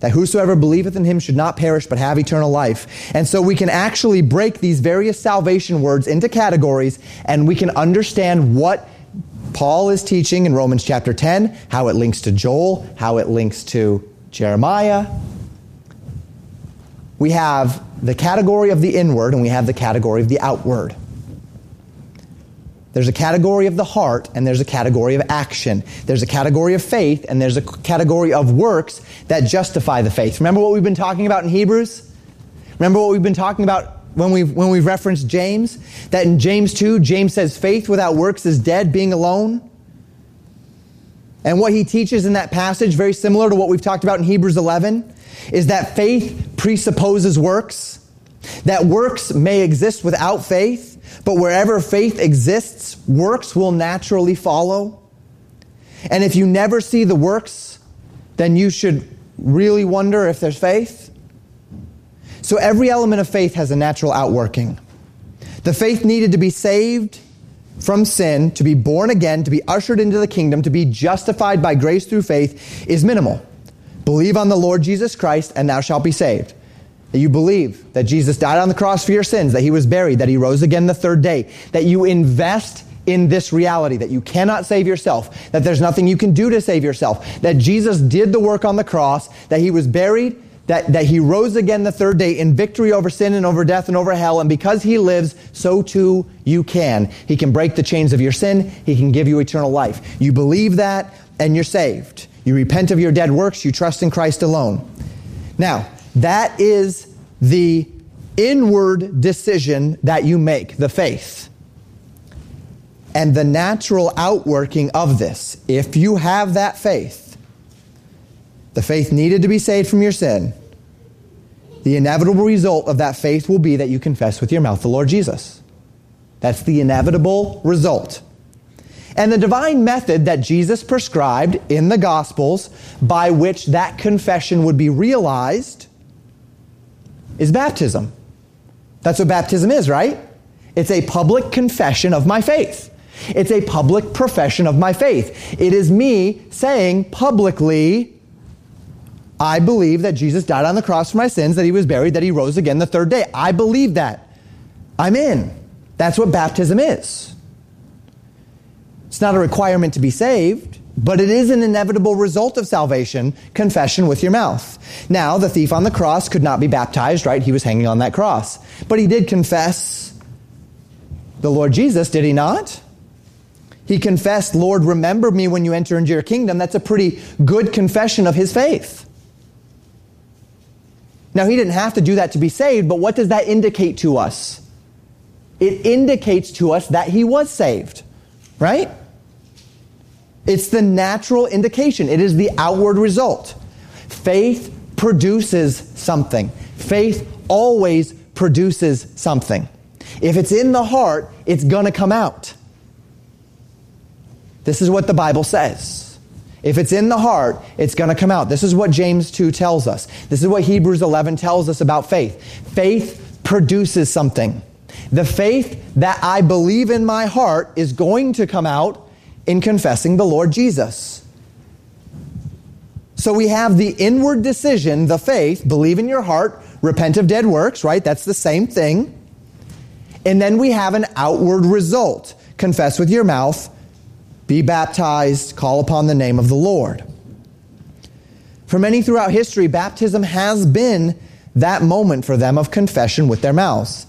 That whosoever believeth in him should not perish but have eternal life. And so we can actually break these various salvation words into categories and we can understand what Paul is teaching in Romans chapter 10, how it links to Joel, how it links to Jeremiah. We have the category of the inward and we have the category of the outward. There's a category of the heart and there's a category of action. There's a category of faith and there's a category of works that justify the faith. Remember what we've been talking about in Hebrews? Remember what we've been talking about when we've, when we've referenced James? That in James 2, James says faith without works is dead, being alone. And what he teaches in that passage, very similar to what we've talked about in Hebrews 11, is that faith presupposes works, that works may exist without faith, but wherever faith exists, works will naturally follow. And if you never see the works then you should really wonder if there's faith. So every element of faith has a natural outworking. The faith needed to be saved from sin, to be born again, to be ushered into the kingdom, to be justified by grace through faith is minimal. Believe on the Lord Jesus Christ and thou shalt be saved. That you believe that Jesus died on the cross for your sins, that he was buried, that he rose again the third day, that you invest in this reality that you cannot save yourself, that there's nothing you can do to save yourself, that Jesus did the work on the cross, that he was buried, that, that he rose again the third day in victory over sin and over death and over hell, and because he lives, so too you can. He can break the chains of your sin, he can give you eternal life. You believe that, and you're saved. You repent of your dead works, you trust in Christ alone. Now, that is the inward decision that you make, the faith. And the natural outworking of this, if you have that faith, the faith needed to be saved from your sin, the inevitable result of that faith will be that you confess with your mouth the Lord Jesus. That's the inevitable result. And the divine method that Jesus prescribed in the Gospels by which that confession would be realized is baptism. That's what baptism is, right? It's a public confession of my faith. It's a public profession of my faith. It is me saying publicly, I believe that Jesus died on the cross for my sins, that he was buried, that he rose again the third day. I believe that. I'm in. That's what baptism is. It's not a requirement to be saved, but it is an inevitable result of salvation, confession with your mouth. Now, the thief on the cross could not be baptized, right? He was hanging on that cross. But he did confess the Lord Jesus, did he not? He confessed, Lord, remember me when you enter into your kingdom. That's a pretty good confession of his faith. Now, he didn't have to do that to be saved, but what does that indicate to us? It indicates to us that he was saved, right? It's the natural indication, it is the outward result. Faith produces something. Faith always produces something. If it's in the heart, it's going to come out. This is what the Bible says. If it's in the heart, it's going to come out. This is what James 2 tells us. This is what Hebrews 11 tells us about faith. Faith produces something. The faith that I believe in my heart is going to come out in confessing the Lord Jesus. So we have the inward decision, the faith, believe in your heart, repent of dead works, right? That's the same thing. And then we have an outward result confess with your mouth, be baptized, call upon the name of the Lord. For many throughout history, baptism has been that moment for them of confession with their mouths.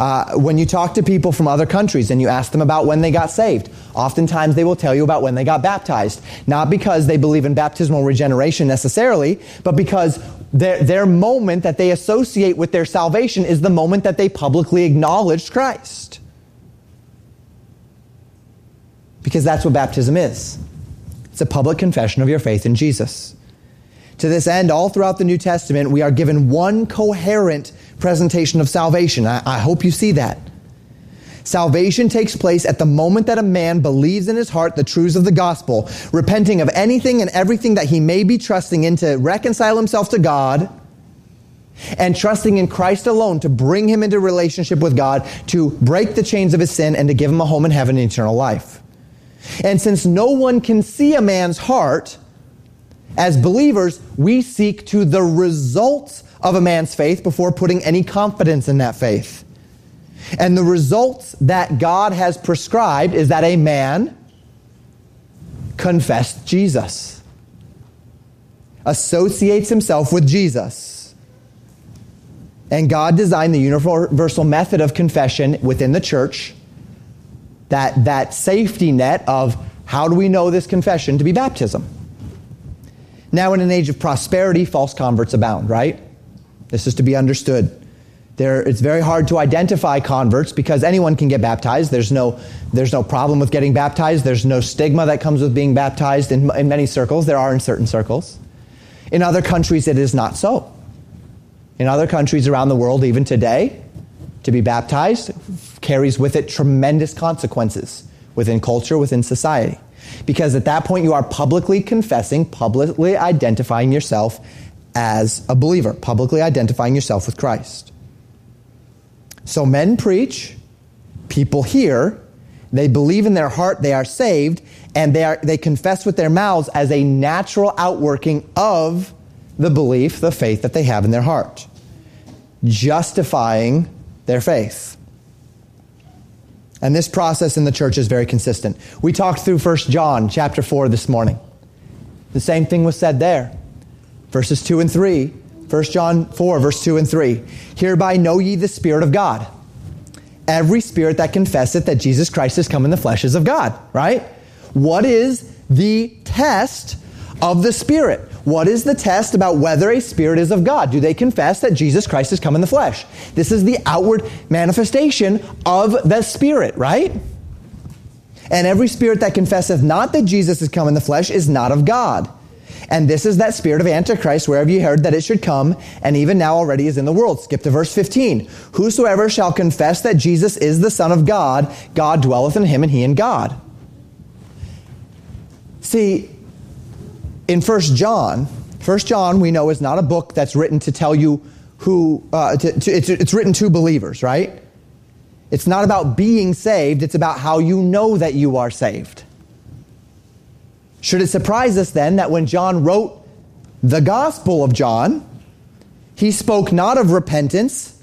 Uh, when you talk to people from other countries and you ask them about when they got saved, oftentimes they will tell you about when they got baptized. Not because they believe in baptismal regeneration necessarily, but because their, their moment that they associate with their salvation is the moment that they publicly acknowledged Christ. Because that's what baptism is it's a public confession of your faith in Jesus. To this end, all throughout the New Testament, we are given one coherent presentation of salvation. I, I, hope you see that. Salvation takes place at the moment that a man believes in his heart the truths of the gospel, repenting of anything and everything that he may be trusting in to reconcile himself to God, and trusting in Christ alone to bring him into relationship with God, to break the chains of his sin, and to give him a home in heaven and eternal life. And since no one can see a man's heart, as believers, we seek to the results of a man's faith before putting any confidence in that faith. And the results that God has prescribed is that a man confessed Jesus, associates himself with Jesus. And God designed the universal method of confession within the church, that, that safety net of how do we know this confession to be baptism. Now, in an age of prosperity, false converts abound, right? This is to be understood. There, it's very hard to identify converts because anyone can get baptized. There's no, there's no problem with getting baptized. There's no stigma that comes with being baptized in, in many circles. There are in certain circles. In other countries, it is not so. In other countries around the world, even today, to be baptized carries with it tremendous consequences. within culture, within society. Because at that point, you are publicly confessing, publicly identifying yourself as a believer, publicly identifying yourself with Christ. So men preach, people hear, they believe in their heart they are saved, and they, are, they confess with their mouths as a natural outworking of the belief, the faith that they have in their heart, justifying their faith. And this process in the church is very consistent. We talked through 1 John chapter 4 this morning. The same thing was said there. Verses 2 and 3. 1 John 4, verse 2 and 3. Hereby know ye the Spirit of God. Every spirit that confesseth that Jesus Christ has come in the flesh is of God, right? What is the test of the Spirit? What is the test about whether a spirit is of God? Do they confess that Jesus Christ has come in the flesh? This is the outward manifestation of the Spirit, right? And every spirit that confesseth not that Jesus has come in the flesh is not of God. And this is that spirit of Antichrist, wherever you heard that it should come, and even now already is in the world. Skip to verse 15. Whosoever shall confess that Jesus is the Son of God, God dwelleth in him and he in God. See, in First John, First John, we know, is not a book that's written to tell you who, uh, to, to, it's, it's written to believers, right? It's not about being saved, it's about how you know that you are saved. Should it surprise us then that when John wrote the Gospel of John, he spoke not of repentance,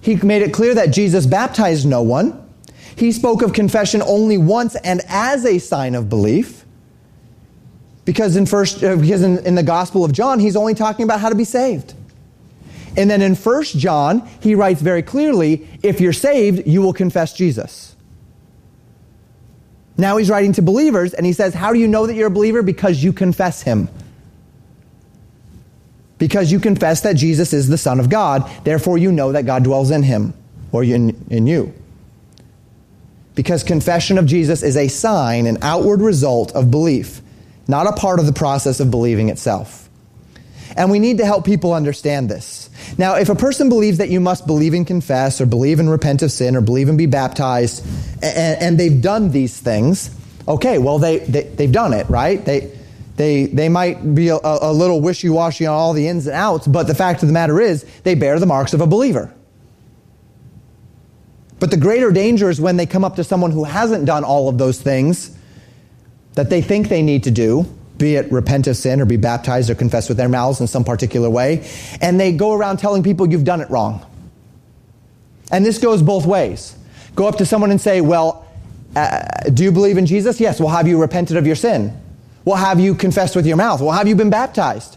he made it clear that Jesus baptized no one, he spoke of confession only once and as a sign of belief. Because in first, uh, because in, in the Gospel of John, he's only talking about how to be saved. And then in First John, he writes very clearly, if you're saved, you will confess Jesus. Now he's writing to believers, and he says, How do you know that you're a believer? Because you confess him. Because you confess that Jesus is the Son of God, therefore you know that God dwells in him, or in, in you. Because confession of Jesus is a sign, an outward result of belief not a part of the process of believing itself. And we need to help people understand this. Now, if a person believes that you must believe and confess, or believe and repent of sin, or believe and be baptized, and, and they've done these things, okay, well, they, they, they've done it, right? They, they, they might be a, a little wishy washy on all the ins and outs, but the fact of the matter is, they bear the marks of a believer. But the greater danger is when they come up to someone who hasn't done all of those things that they think they need to do, be it repent of sin or be baptized or confess with their mouths in some particular way, and they go around telling people you've done it wrong. And this goes both ways. Go up to someone and say, Well, uh, do you believe in Jesus? Yes. Well, have you repented of your sin? Well, have you confessed with your mouth? Well, have you been baptized?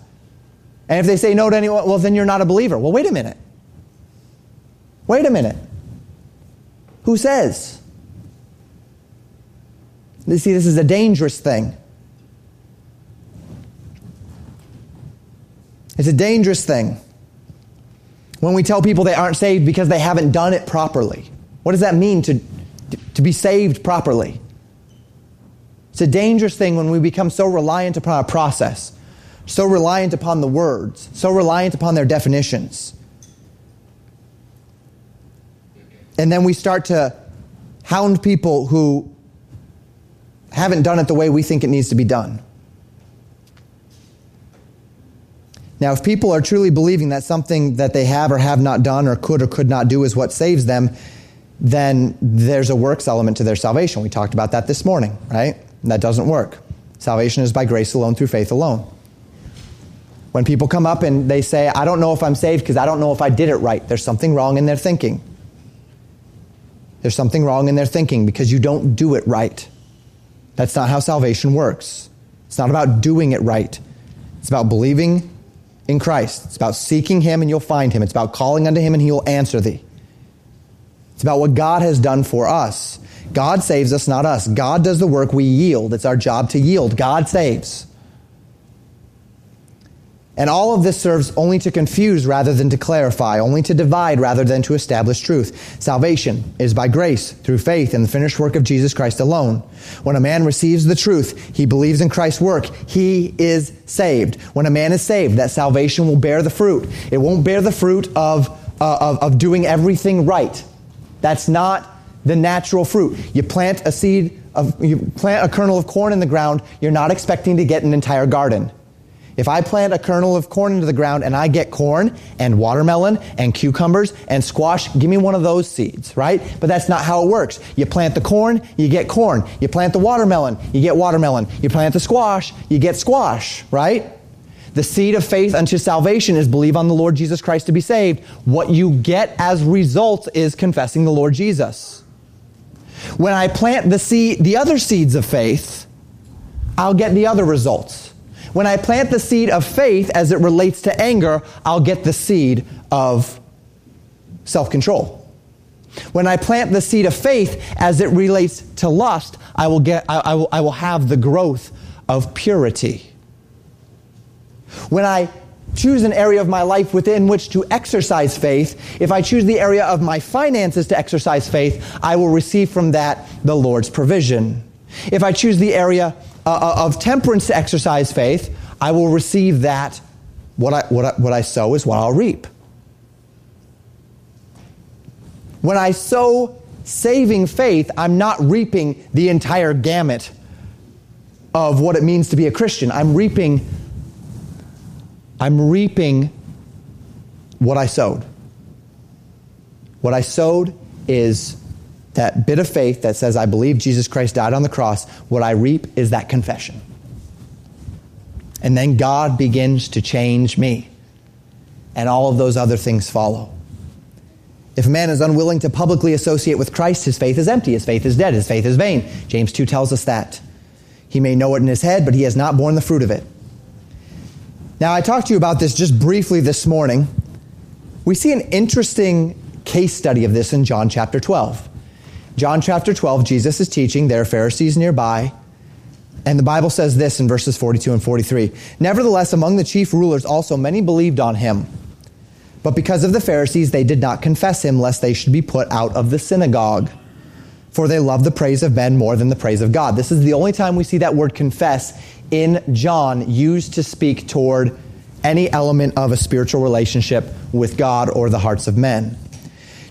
And if they say no to anyone, well, then you're not a believer. Well, wait a minute. Wait a minute. Who says? You see, this is a dangerous thing. It's a dangerous thing when we tell people they aren't saved because they haven't done it properly. What does that mean to, to be saved properly? It's a dangerous thing when we become so reliant upon a process, so reliant upon the words, so reliant upon their definitions. And then we start to hound people who haven't done it the way we think it needs to be done. Now, if people are truly believing that something that they have or have not done or could or could not do is what saves them, then there's a works element to their salvation. We talked about that this morning, right? And that doesn't work. Salvation is by grace alone through faith alone. When people come up and they say, I don't know if I'm saved because I don't know if I did it right, there's something wrong in their thinking. There's something wrong in their thinking because you don't do it right. That's not how salvation works. It's not about doing it right. It's about believing in Christ. It's about seeking Him and you'll find Him. It's about calling unto Him and He will answer thee. It's about what God has done for us. God saves us, not us. God does the work, we yield. It's our job to yield. God saves. And all of this serves only to confuse rather than to clarify, only to divide rather than to establish truth. Salvation is by grace through faith in the finished work of Jesus Christ alone. When a man receives the truth, he believes in Christ's work, he is saved. When a man is saved, that salvation will bear the fruit. It won't bear the fruit of, uh, of, of doing everything right. That's not the natural fruit. You plant a seed of, you plant a kernel of corn in the ground, you're not expecting to get an entire garden. If I plant a kernel of corn into the ground and I get corn and watermelon and cucumbers and squash, give me one of those seeds, right? But that's not how it works. You plant the corn, you get corn. You plant the watermelon, you get watermelon. You plant the squash, you get squash, right? The seed of faith unto salvation is believe on the Lord Jesus Christ to be saved. What you get as results is confessing the Lord Jesus. When I plant the seed, the other seeds of faith, I'll get the other results. When I plant the seed of faith as it relates to anger, I'll get the seed of self control. When I plant the seed of faith as it relates to lust, I will, get, I, I, will, I will have the growth of purity. When I choose an area of my life within which to exercise faith, if I choose the area of my finances to exercise faith, I will receive from that the Lord's provision. If I choose the area uh, uh, of temperance to exercise faith, I will receive that. What I, what, I, what I sow is what I'll reap. When I sow saving faith, I'm not reaping the entire gamut of what it means to be a Christian. I'm reaping I'm reaping what I sowed. What I sowed is that bit of faith that says, I believe Jesus Christ died on the cross, what I reap is that confession. And then God begins to change me. And all of those other things follow. If a man is unwilling to publicly associate with Christ, his faith is empty, his faith is dead, his faith is vain. James 2 tells us that. He may know it in his head, but he has not borne the fruit of it. Now, I talked to you about this just briefly this morning. We see an interesting case study of this in John chapter 12. John chapter 12, Jesus is teaching. There are Pharisees nearby. And the Bible says this in verses 42 and 43 Nevertheless, among the chief rulers also many believed on him. But because of the Pharisees, they did not confess him, lest they should be put out of the synagogue. For they love the praise of men more than the praise of God. This is the only time we see that word confess in John used to speak toward any element of a spiritual relationship with God or the hearts of men.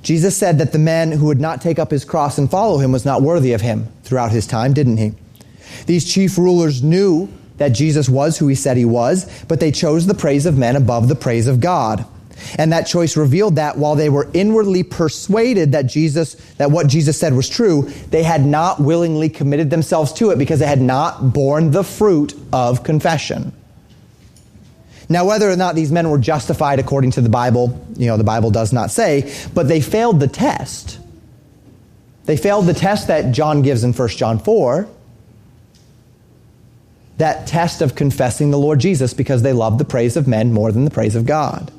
Jesus said that the man who would not take up his cross and follow him was not worthy of him throughout his time, didn't he? These chief rulers knew that Jesus was who he said he was, but they chose the praise of men above the praise of God. And that choice revealed that while they were inwardly persuaded that Jesus, that what Jesus said was true, they had not willingly committed themselves to it because they had not borne the fruit of confession. Now, whether or not these men were justified according to the Bible, you know, the Bible does not say, but they failed the test. They failed the test that John gives in 1 John 4, that test of confessing the Lord Jesus because they loved the praise of men more than the praise of God.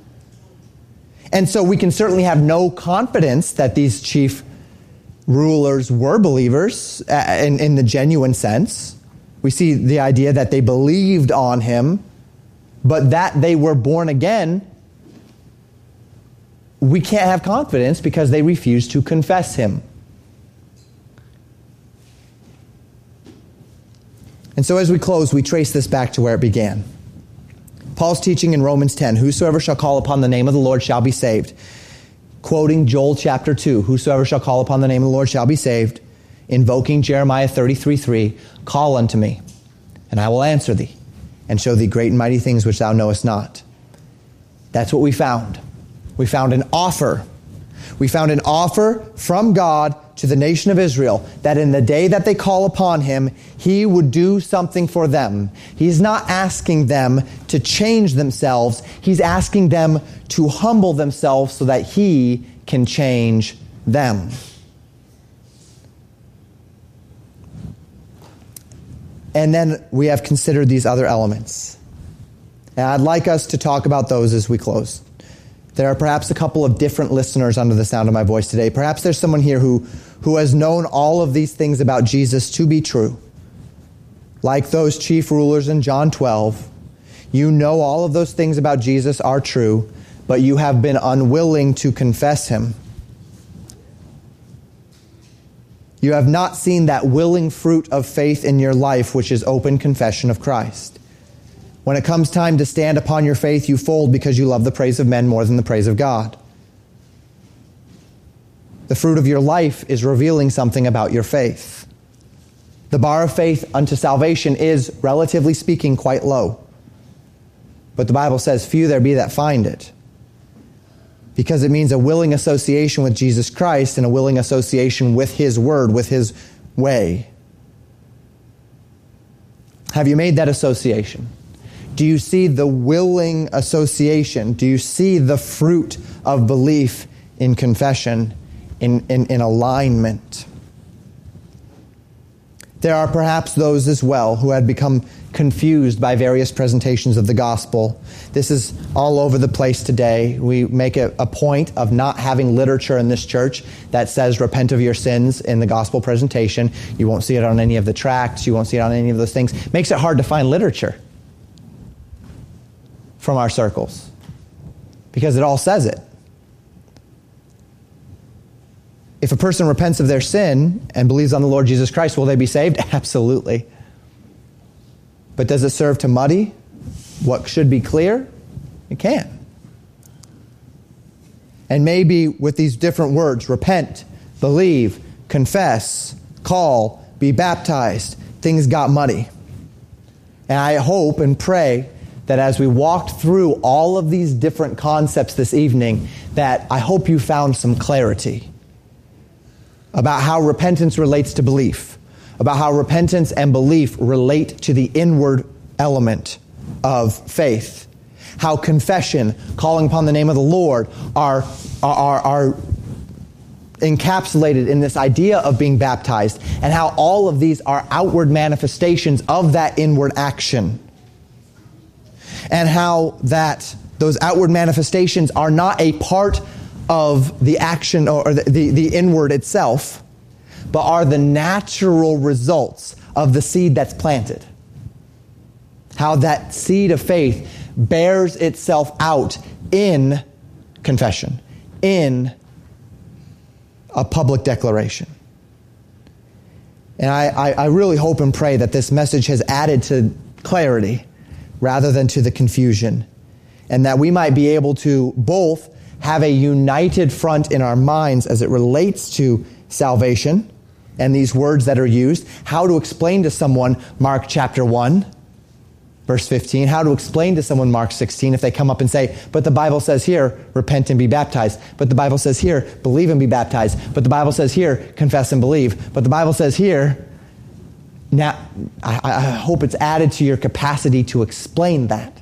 And so we can certainly have no confidence that these chief rulers were believers uh, in, in the genuine sense. We see the idea that they believed on him but that they were born again, we can't have confidence because they refuse to confess him. And so as we close, we trace this back to where it began. Paul's teaching in Romans 10 Whosoever shall call upon the name of the Lord shall be saved. Quoting Joel chapter 2 Whosoever shall call upon the name of the Lord shall be saved. Invoking Jeremiah 33 3 Call unto me, and I will answer thee and show thee great and mighty things which thou knowest not. That's what we found. We found an offer. We found an offer from God to the nation of Israel that in the day that they call upon him, he would do something for them. He's not asking them to change themselves. He's asking them to humble themselves so that he can change them. And then we have considered these other elements. And I'd like us to talk about those as we close. There are perhaps a couple of different listeners under the sound of my voice today. Perhaps there's someone here who, who has known all of these things about Jesus to be true. Like those chief rulers in John 12. You know all of those things about Jesus are true, but you have been unwilling to confess him. You have not seen that willing fruit of faith in your life, which is open confession of Christ. When it comes time to stand upon your faith, you fold because you love the praise of men more than the praise of God. the fruit of your life is revealing something about your faith. The bar of faith unto salvation is, relatively speaking, quite low. But the Bible says, Few there be that find it. Because it means a willing association with Jesus Christ and a willing association with His Word, with His way. Have you made that association? Do you see the willing association? Do you see the fruit of belief in confession, in, in, in alignment? There are perhaps those as well who had become confused by various presentations of the gospel. This is all over the place today. We make a, a, point of not having literature in this church that says repent of your sins in the gospel presentation. You won't see it on any of the tracts, you won't see it on any of those things. Makes it hard to find literature from our circles because it all says it. If a person repents of their sin and believes on the Lord Jesus Christ, will they be saved? Absolutely. But does it serve to muddy what should be clear? It can. And maybe with these different words repent, believe, confess, call, be baptized things got muddy. And I hope and pray that as we walked through all of these different concepts this evening, that I hope you found some clarity about how repentance relates to belief, about how repentance and belief relate to the inward element of faith, how confession, calling upon the name of the Lord, are, are, are encapsulated in this idea of being baptized, and how all of these are outward manifestations of that inward action. And how that those outward manifestations are not a part of the action or the, the, the, inward itself, but are the natural results of the seed that's planted. How that seed of faith bears itself out in confession, in a public declaration. And I, I, I really hope and pray that this message has added to clarity rather than to the confusion. And that we might be able to both have a united front in our minds as it relates to salvation and these words that are used, how to explain to someone Mark chapter 1, verse 15, how to explain to someone Mark 16 if they come up and say, but the Bible says here, repent and be baptized. But the Bible says here, believe and be baptized. But the Bible says here, confess and believe. But the Bible says here, now, I, I hope it's added to your capacity to explain that.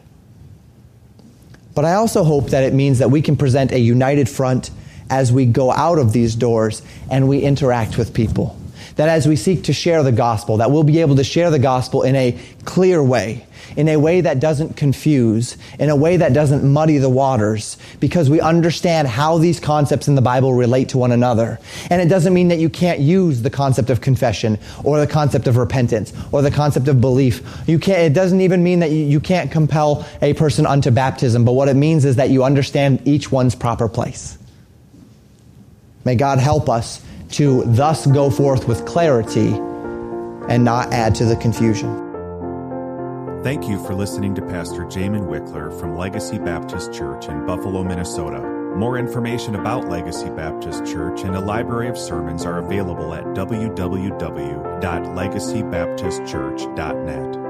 But I also hope that it means that we can present a united front as we go out of these doors and we interact with people. That as we seek to share the gospel, that we'll be able to share the gospel in a clear way, in a way that doesn't confuse, in a way that doesn't muddy the waters, because we understand how these concepts in the Bible relate to one another. And it doesn't mean that you can't use the concept of confession, or the concept of repentance, or the concept of belief. You can't, it doesn't even mean that you, you can't compel a person unto baptism, but what it means is that you understand each one's proper place. May God help us to thus go forth with clarity and not add to the confusion. Thank you for listening to Pastor Jamin Wickler from Legacy Baptist Church in Buffalo, Minnesota. More information about Legacy Baptist Church and a library of sermons are available at www.legacybaptistchurch.net.